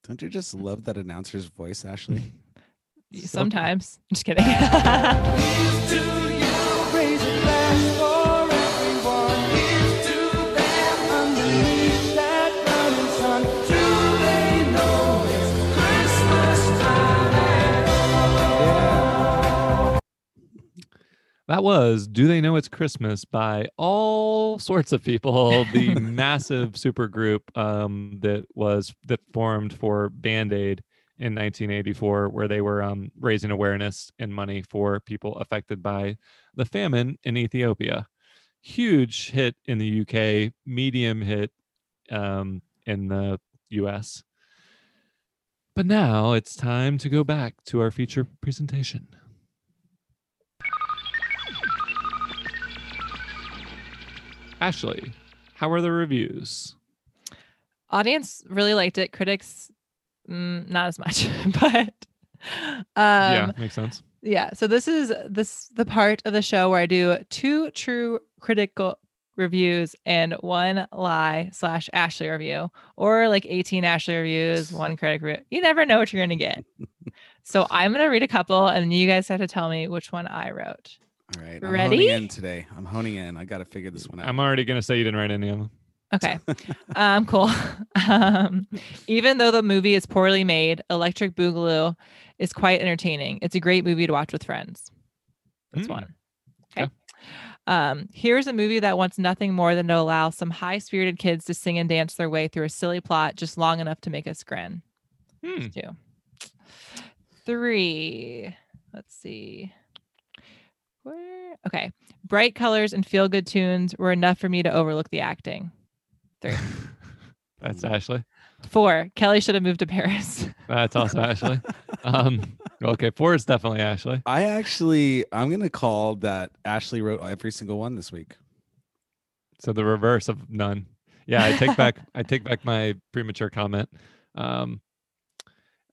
Don't you just love that announcer's voice, Ashley? Sometimes. Just kidding. That was Do They Know It's Christmas by all sorts of people, the massive super group um, that was that formed for Band Aid in 1984, where they were um, raising awareness and money for people affected by the famine in Ethiopia. Huge hit in the UK, medium hit um, in the US. But now it's time to go back to our feature presentation. Ashley, how are the reviews? Audience really liked it. Critics, mm, not as much. but um, yeah, makes sense. yeah so this is this the part of the show where i do two true critical reviews and one lie slash ashley review or like 18 ashley reviews one critic review you never know what you're gonna get so i'm gonna read a couple and you guys have to tell me which one i wrote All right. I'm Ready? honing in today. I'm honing in. I got to figure this one out. I'm already gonna say you didn't write any of them. Okay. um, cool. um, even though the movie is poorly made, Electric Boogaloo is quite entertaining. It's a great movie to watch with friends. That's Mm. one. Okay. Um, here's a movie that wants nothing more than to allow some high spirited kids to sing and dance their way through a silly plot just long enough to make us grin. Hmm. Two. Three. Let's see. Where? Okay. Bright colors and feel good tunes were enough for me to overlook the acting. Three. That's Ashley. Four. Kelly should have moved to Paris. That's also Ashley. Um, okay, four is definitely Ashley. I actually, I'm gonna call that Ashley wrote every single one this week. So the reverse of none. Yeah, I take back I take back my premature comment. Um,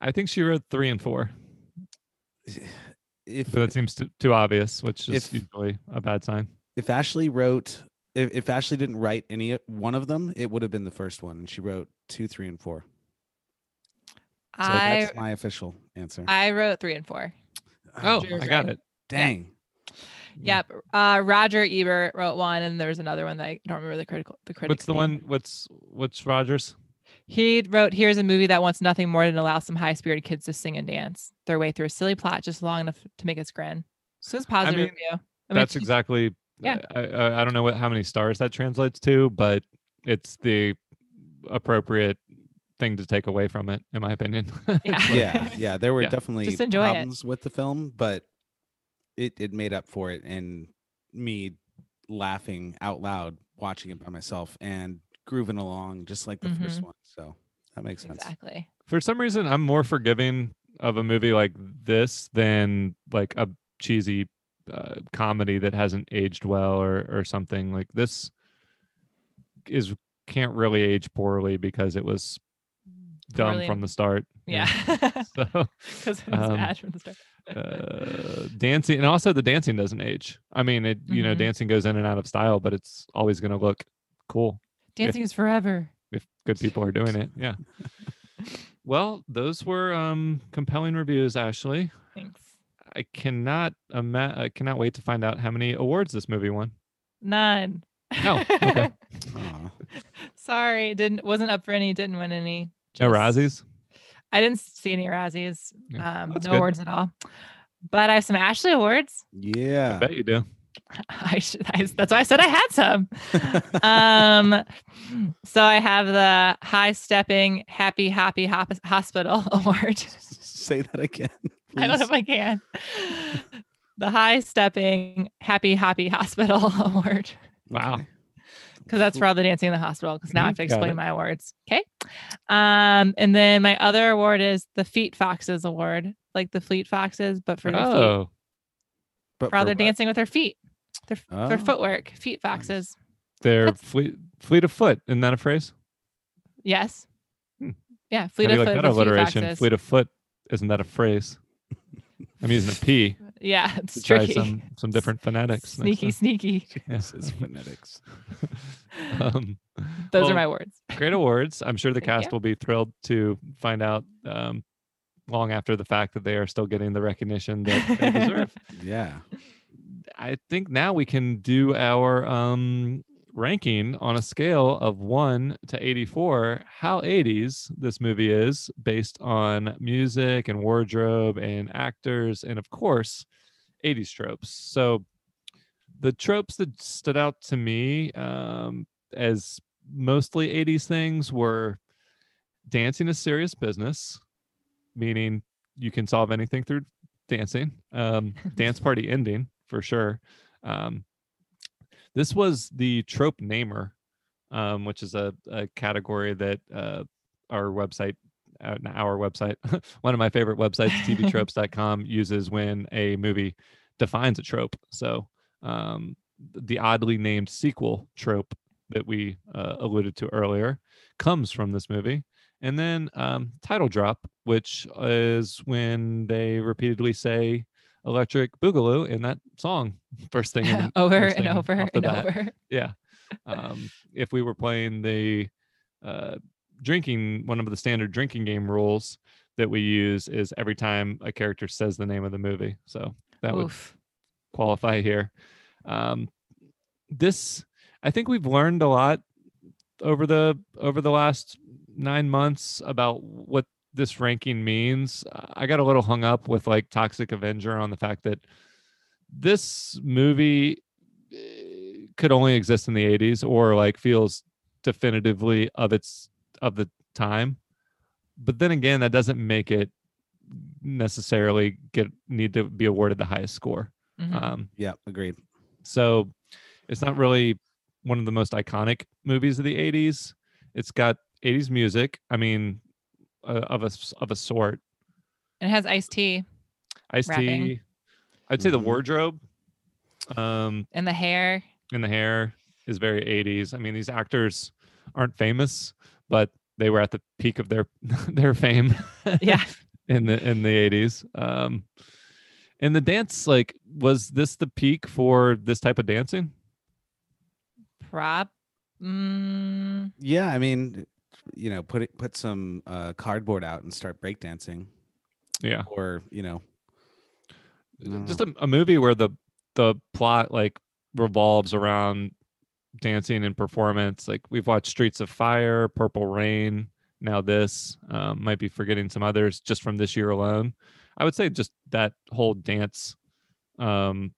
I think she wrote three and four. If So that seems too, too obvious, which is If- usually a bad sign. if Ashley wrote, if, if Ashley didn't write any one of them, it would have been the first one, and she wrote two, three, and four. So I that's my official answer. I wrote three and four. Oh, Cheers, I got right. it. dang! Yep. Uh, Roger Ebert wrote one, and there was another one that I don't remember the critical. The critic. What's the one? What's what's Rogers? He wrote, "Here's a movie that wants nothing more than allow some high-spirited kids to sing and dance their way through a silly plot just long enough to make us grin." So it's positive mean, review. I mean, That's exactly. Yeah. I, I I don't know what how many stars that translates to, but it's the appropriate thing to take away from it, in my opinion. Yeah. Yeah, yeah, there were Yeah. definitely Just enjoy it. problems with the film, but it it made up for it, and me laughing out loud watching it by myself and grooving along just like the first one. So that makes sense. Exactly. For some reason, I'm more forgiving of a movie like this than like a cheesy uh, comedy that hasn't aged well or or something like this. Is can't really age poorly because it was dumb Poorly from the start. Yeah. So Because it was Um, bad from the start. uh, dancing and also the dancing doesn't age. I mean, it you know Mhm. dancing goes in and out of style, but it's always going to look cool Dancing is forever. if good people are doing it. Yeah. well, those were um compelling reviews, Ashley. Thanks. I cannot ima- I cannot wait to find out how many awards this movie won. None. Oh, okay. Sorry, didn't wasn't up for any. Didn't win any. No just- Razzies. I didn't see any Razzies. Yeah, Um, no good. awards at all. But I have some Ashley awards. Yeah. I Yeah. bet you do. I should. I, that's why I said I had some. um, so I have the High Stepping Happy Happy Hop- Hospital Award. Say that again. I don't know if I can. The High Stepping Happy Happy Hospital Award. Wow. Because that's for all the dancing in the hospital. Because now I have to explain it. my awards. Okay. Um, and then my other award is the Feet Foxes Award, like the Fleet Foxes, but for their feet, Oh, But for for they're dancing with their feet, their Oh. their footwork, Feet Foxes. they're That's- fleet fleet of foot. Isn't that a phrase? Yes. Hmm. Yeah, Fleet How of you like Foot. that the Feet alliteration? Foxes. Fleet of foot. Isn't that a phrase? I'm using a P Yeah, it's to try tricky. some some different phonetics. Sneaky, sneaky. Yes, Jesus, phonetics. Those um, are my words. great awards. I'm sure the Thank cast you. will be thrilled to find out um, long after the fact that they are still getting the recognition that they deserve. Yeah. I think now we can do our um, ranking on a scale of 1 to 84 how 80s this movie is based on music and wardrobe and actors and of course 80s tropes. So the tropes that stood out to me um, as mostly 80s things were dancing is serious business, meaning you can solve anything through dancing. Um, dance party ending for sure. Um, this was the trope namer, um, which is a, a category that uh, our website, uh, our website, one of my favorite websites, tvtropes.com, uses when a movie defines a trope. So um, the oddly named sequel trope that we uh, alluded to earlier comes from this movie. And then um, title drop, which is when they repeatedly say Electric Boogaloo in that song. First thing, in- over first and over and bat. over. Yeah. Um, if we were playing the uh, drinking, one of the standard drinking game rules that we use is every time a character says the name of the movie. So that would qualify here. Um, this, I think we've learned a lot over the over the last nine months about what this ranking means. I got a little hung up with like Toxic Avenger on the fact that this movie eh, could only exist in the 80s or like feels definitively of its of the time. But then again, that doesn't make it necessarily get need to be awarded the highest score. Mhm. Um, Yeah. Agreed. so it's not really one of the most iconic movies of the 80s. It's got 80s music. I mean, uh, of a s- of a sort. it has Ice T Ice Rapping. T. I'd say the Mhm. wardrobe, um, and the hair. and the hair is very 80s. I mean, these actors aren't famous, but they were at the peak of their their fame. Yeah. in the in the 80s. Um, and the dance, like, was this the peak for this type of dancing? Prop. Mm, Yeah. I mean, you know, put it put some uh, cardboard out and start breakdancing, Yeah. or you know, just don't a, a movie where the the plot like revolves around dancing and performance like we've watched streets of fire purple rain now this um, might be forgetting some others just from this year alone i would say just that whole dance um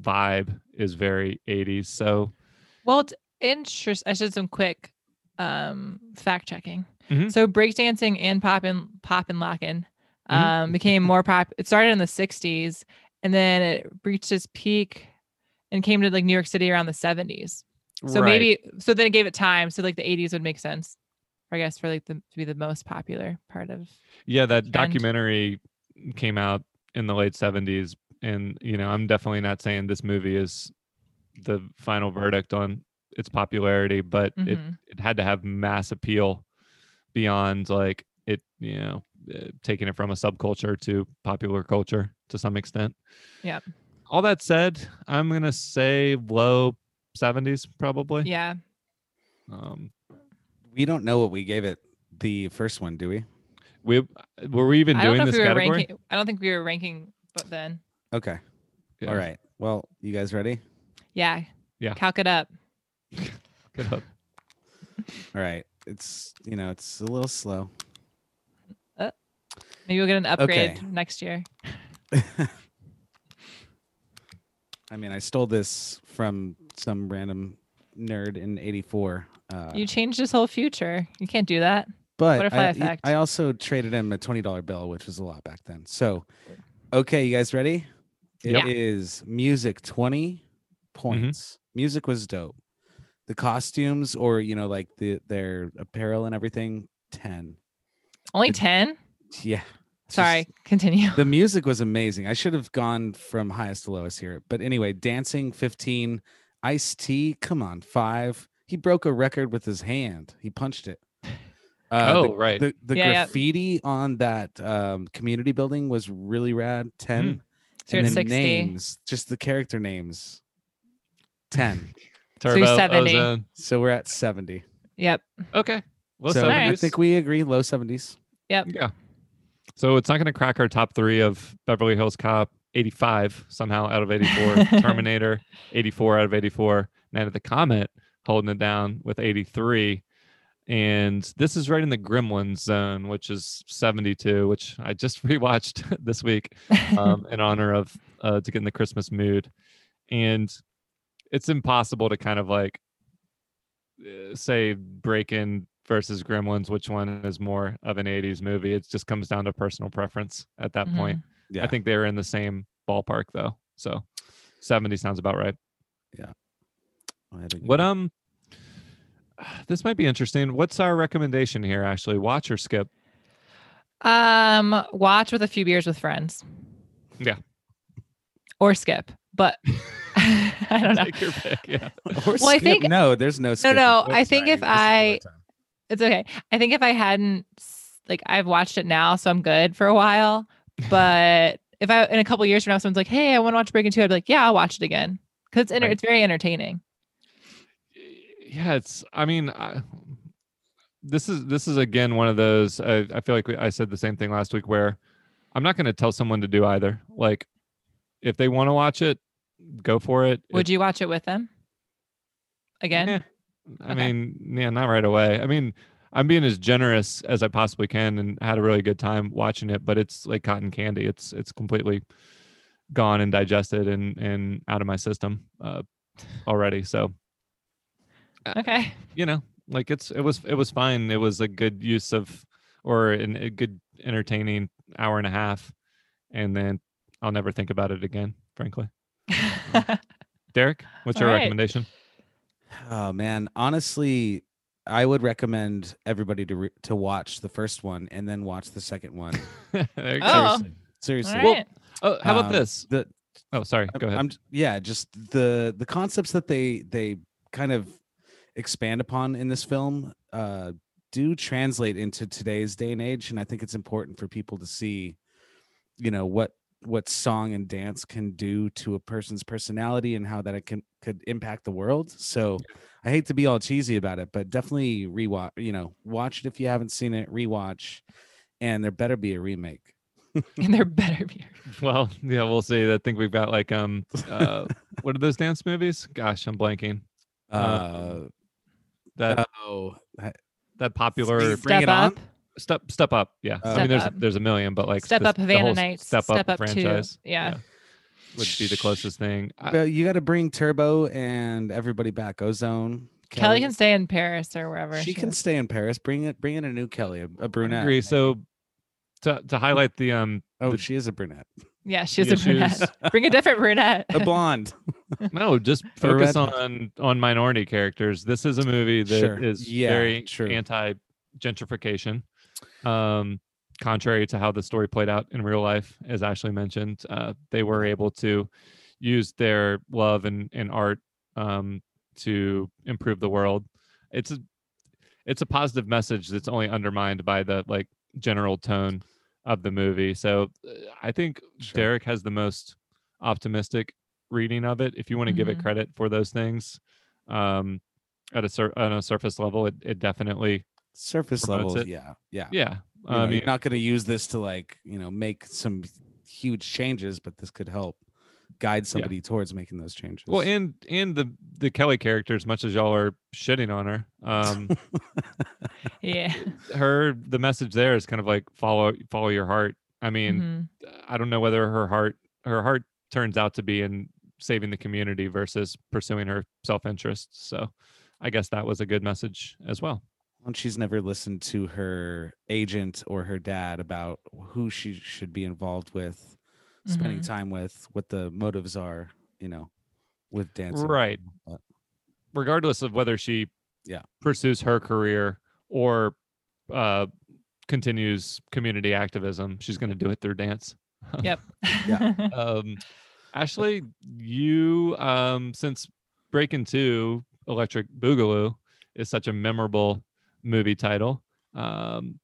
vibe is very 80s so well, it's interest. I should some quick um fact checking. Mhm. So breakdancing and pop and pop and locking Mhm. um became more pop. It started in the '60s and then it reached its peak and came to like New York City around the '70s. So Right. maybe so then it gave it time. So like the 80s would make sense. I guess for like the to be the most popular part of yeah that trend. documentary came out in the late 70s and you know i'm definitely not saying this movie is the final verdict on its popularity but it, Mhm. it had to have mass appeal beyond like it you know uh, taking it from a subculture to popular culture to some extent Yep. all that said i'm gonna say low 70s probably yeah. um we don't know what we gave it the first one, do we? we were we even I don't doing this we category ranking. I don't think we were ranking, but then Okay. Yeah. All right. Well, you guys ready? yeah, Yeah. calc it up. Good hope. All right. It's you know it's a little slow. Maybe we'll get an upgrade Okay. next year. I mean, I stole this from some random nerd in '84. Uh, You changed his whole future. You can't do that. but butterfly I, y- effect. I also traded him a twenty dollar bill, which was a lot back then. So, okay, you guys ready? It Yeah. is music twenty points. Music was dope. The costumes or you know like the their apparel and everything 10 Only 10? yeah. Just- Sorry, continue. the music was amazing. I should have gone from highest to lowest here but anyway dancing 15 ice t come on five. He broke a record with his hand. He punched it. Uh, oh, the, right. the, the Yeah, yeah. graffiti on that um, community building was really rad. 10 So and at the 60. names just the character names. 10 So you're 70. ozone. so we're at 70 Yep. Okay. Well, so Alright. i think we agree low 70s Yep. Yeah. So it's not going to crack our top three of Beverly Hills Cop 85 somehow out of 84, Terminator 84 out of 84, Night of the Comet holding it down with 83. And this is right in the Gremlins zone, which is 72, which I just rewatched this week um, in honor of uh, to get in the Christmas mood. And it's impossible to kind of like uh, say break in versus Gremlins, which one is more of an 80s movie. It just comes down to personal preference at that Mhm. point. yeah I think they're in the same ballpark though. So 70 sounds about right. Yeah. I think What we- um this might be interesting. What's our recommendation here, actually Watch or skip? Um, watch with a few beers with friends. Yeah. Or skip. But I don't know. Take your pick. Yeah. Or Well, I think- no, there's no. skipping. no, Oh, I think if this is our I- It's okay. I think if I hadn't like I've watched it now, so I'm good for a while. But if I in a couple years from now, someone's like, "Hey, I want to watch Breakin' Two, I'd be like, "Yeah, I'll watch it again," because it's enter- Right. it's very entertaining. yeah it's i mean I, this is this is again one of those i, I feel like we, i said the same thing last week where i'm not going to tell someone to do either like if they want to watch it go for it. Would you watch it with them? Again? Eh, i Okay. mean yeah not right away. I mean i'm being as generous as i possibly can and had a really good time watching it but it's like cotton candy. It's it's completely gone and digested and and out of my system uh already. So Okay. you know like it's it was it was fine. It was a good use of or an, a good entertaining hour and a half and then i'll never think about it again frankly derek what's your All right. recommendation Oh man, honestly, I would recommend everybody to re- to watch the first one and then watch the second one. There you go. Oh. Seriously, seriously. All right. oh how about Um, this The oh sorry go ahead I'm yeah, just the the concepts that they they kind of expand upon in this film uh do translate into today's day and age and I think it's important for people to see you know what what song and dance can do to a person's personality and how that it can could impact the world. So I hate to be all cheesy about it, but definitely rewatch, you know, watch it if you haven't seen it, rewatch and there better be a remake. and there better be. well yeah we'll see i think we've got like um uh what are those dance movies gosh i'm blanking Uh, that oh, I- that popular Bring Step it on? Up. step step up yeah i Step mean there's Up. there's a million but like Step this- up the Havana whole Nights. step up Step Up 2, franchise yeah. would be the closest thing But you got to bring Turbo and everybody back. Ozone. Kelly can stay in Paris or wherever. She can is. stay in Paris. Bring it. Bring in a new Kelly, a brunette. agree. So to to highlight the um oh, the- she is a brunette. Yeah, she's the a brunette. Bring a different brunette. A blonde. no, just focus on on minority characters. This is a movie that is Sure. Yeah, very true. anti gentrification. Um contrary to how the story played out in real life, as Ashley mentioned, uh, they were able to use their love and, and art um, to improve the world. It's a it's a positive message that's only undermined by the like general tone of the movie. So uh, I think Sure. Derek has the most optimistic reading of it. If you want to give it Mhm. credit for those things, um, at a sur- on a surface level, it, it definitely Surface Promotes level. it. Yeah. Yeah. yeah. You know, I mean, you're not going to use this to like you know make some huge changes, but this could help guide somebody towards making those changes. Well, and and the the Kelly character, as much as y'all are shitting on her, um, yeah. her the message there is kind of like follow follow your heart. I mean, Mhm. I don't know whether her heart her heart turns out to be in saving the community versus pursuing her self interest. So, I guess that was a good message as well. And she's never listened to her agent or her dad about who she should be involved with, spending Mhm. time with, what the motives are. You know, with dancing. Right. But- regardless of whether she Yeah. pursues her career or uh, continues community activism, she's going to do it through dance. Yep. Yeah. Um, Ashley, you um, since Breakin' Two, Electric Boogaloo is such a memorable movie title. Um,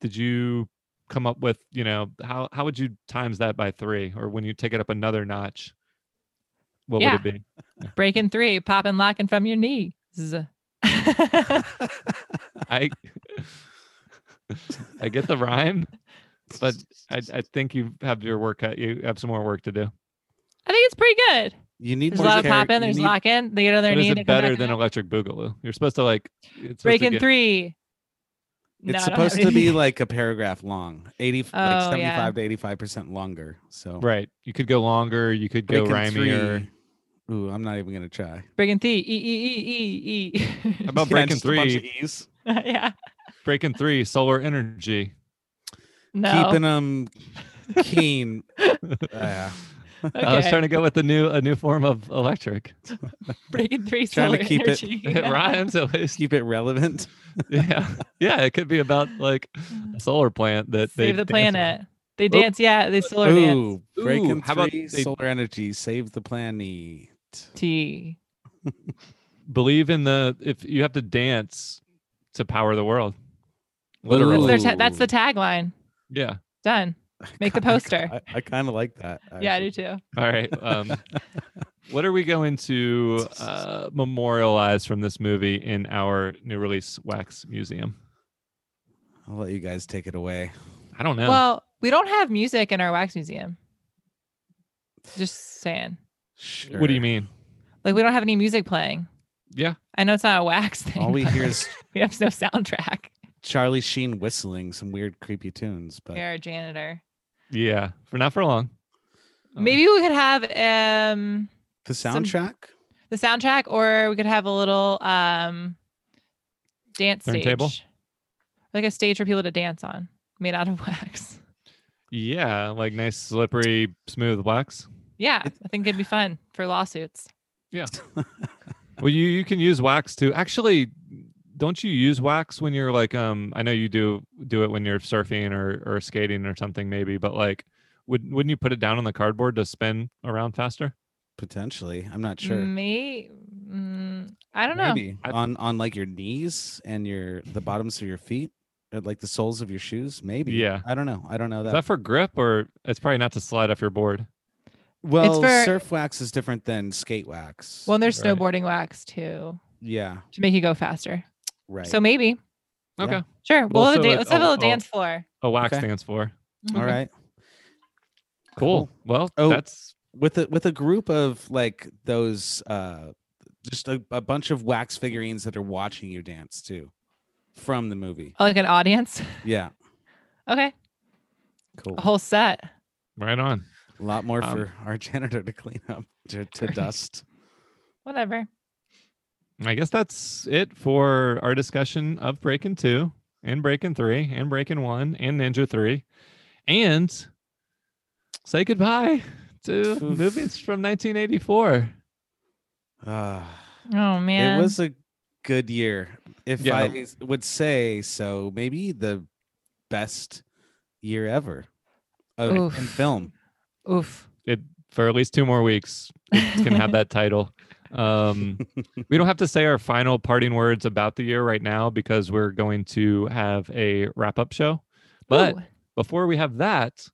did you come up with you know how how would you times that by three, or when you take it up another notch? What Yeah. would it be? Breaking three, popping, locking from your knee. I I get the rhyme, but I, I think you have your work cut. You have some more work to do. I think it's pretty good. You need There's a more lot of charac- pop in. There's need- lock in. They get on their knee. is it better than up. Electric Boogaloo? You're supposed to like it's supposed to Breaking get- three. It's I supposed to be like a paragraph long, eighty Oh, like yeah. to eighty-five percent longer. So Right. You could go longer. You could go breaking rhymier. three- Ooh, I'm not even gonna try. Breaking three. E E E E E. How about Yeah, breaking just a bunch of three? E's. yeah. Breaking three. Solar energy. No. Keeping them keen. Yeah. I was trying to go with the new a new form of electric. Breaking three. Trying to solar keep it- energy. It rhymes at least. Keep it relevant. Yeah. Yeah. It could be about like a solar plant that they Save the dance on. planet. They dance. Yeah. They solar dance. Breaking Ooh, how about three, they- solar energy, save the planet. T. Believe in the if you have to dance to power the world. Literally. ta- that's the tagline. Yeah. Done. Make the I- I- poster. I, I kind of like that. Yeah, I do too. All right. Um, what are we going to uh, memorialize from this movie in our new release wax museum? I'll let you guys take it away. I don't know. Well, we don't have music in our wax museum. Just saying. Sure. what do you mean? Like we don't have any music playing. Yeah. I know it's not a wax thing. All we but hear is we have no soundtrack. Charlie Sheen whistling some weird, creepy tunes. But You're a janitor. Yeah. For not for long. Um, Maybe we could have um the some- soundtrack. the soundtrack, or we could have a little um dance Turntable? stage, like a stage for people to dance on, made out of wax. Yeah, like nice slippery smooth wax. Yeah, I think it'd be fun for lawsuits. Yeah. well, you you can use wax to Actually, don't you use wax when you're like um I know you do do it when you're surfing or or skating or something maybe, but like would wouldn't you put it down on the cardboard to spin around faster? Potentially, I'm not sure. Me, mm, I don't know. Maybe I- on on like your knees and your the bottoms of your feet, or like the soles of your shoes. Maybe. Yeah. I don't know. I don't know that. Is that. that for grip or it's probably not to slide off your board? well, for- surf wax is different than skate wax. Well, and there's Right. snowboarding wax too yeah. to make you go faster. Right. So maybe Yeah. Okay. sure. Well, We'll have a da- let's have a little dance floor. A wax Okay. stands for. All right. Cool. Well, Oh. that's With a with a group of like those uh just a, a bunch of wax figurines that are watching you dance too from the movie. Oh, like an audience. Yeah. Okay, Cool. a whole set. right on. A lot more Um, for our janitor to clean up to, to dust. Whatever. I guess that's it for our discussion of Breakin' 2 and Breaking 3 and Breakin' 1 and Ninja 3. And say goodbye to movies from 1984. Ah. Oh man. It was a good year. If Yeah. I s- would say so, maybe the best year ever of, in film. Oof. It for at least two more weeks. It can have that title. Um, we don't have to say our final parting words about the year right now because we're going to have a wrap up show. But Ooh. before we have that,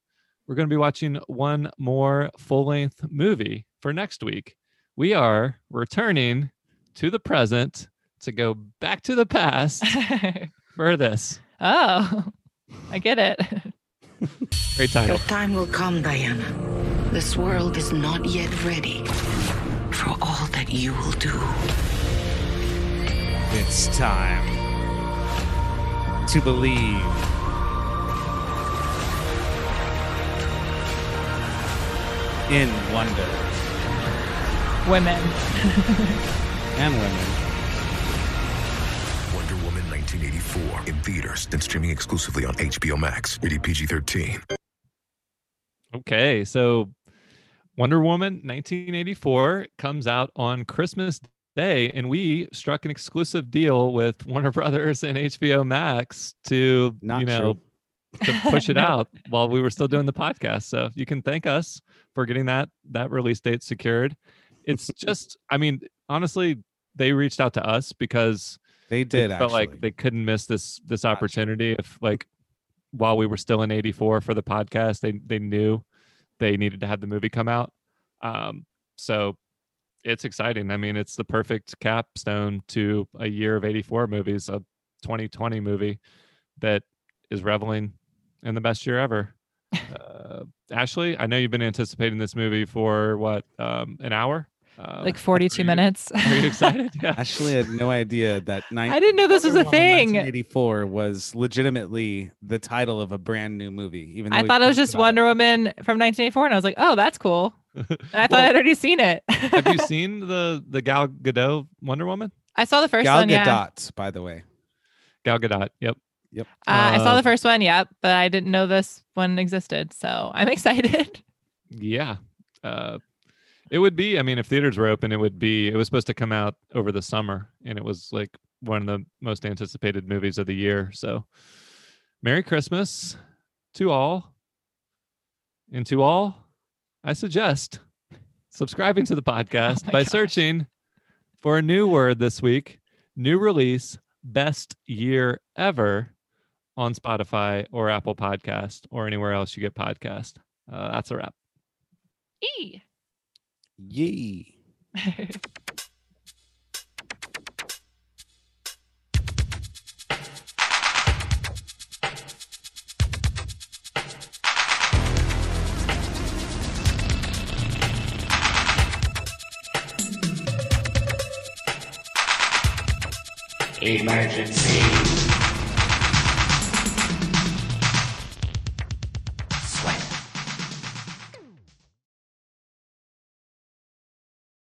we're going to be watching one more full length movie for next week. We are returning to the present to go back to the past for this. oh, I get it. Great title. Your time will come, Diana. This world is not yet ready for all that you will do. It's time to believe. In wonder Women. and women. Wonder Woman 1984 in theaters and streaming exclusively on HBO Max. Rated PG-13. Okay, so Wonder Woman 1984 comes out on Christmas Day, and we struck an exclusive deal with Warner Brothers and HBO Max to Not you know to push it No. out while we were still doing the podcast. So you can thank us for getting that that release date secured. It's just, I mean, honestly, they reached out to us because They they did felt like they couldn't miss this this opportunity if like while we were still in 84 for the podcast they they knew they needed to have the movie come out um so it's exciting. I mean it's the perfect capstone to a year of 84 movies a 2020 movie that is reveling in the best year ever. Uh, ashley i know you've been anticipating this movie for what um an hour uh, like 42 are you- minutes. are you excited yeah Ashley had no idea that nine. I didn't know this was a thing. 1984 was legitimately the title of a brand new movie. Even though I thought it was just about Wonder Woman from 1984, and I was like, oh, that's cool. And I thought Well- I'd already seen it. have you seen the the gal gadot wonder woman I saw the first Gal one. Gal uh, Gadot, by the way. gal gadot yep Yep. I saw Uh, the first one. Yep, but I didn't know this one existed, so I'm excited. Yeah. Uh, it would be, I mean, if theaters were open, it would be, it was supposed to come out over the summer and it was like one of the most anticipated movies of the year. So, Merry Christmas to all. And to all, I suggest subscribing to the podcast my by gosh. searching for a new word this week, new release, best year ever on Spotify or Apple Podcast or anywhere else you get podcast. Uh, that's a wrap. E. Yee.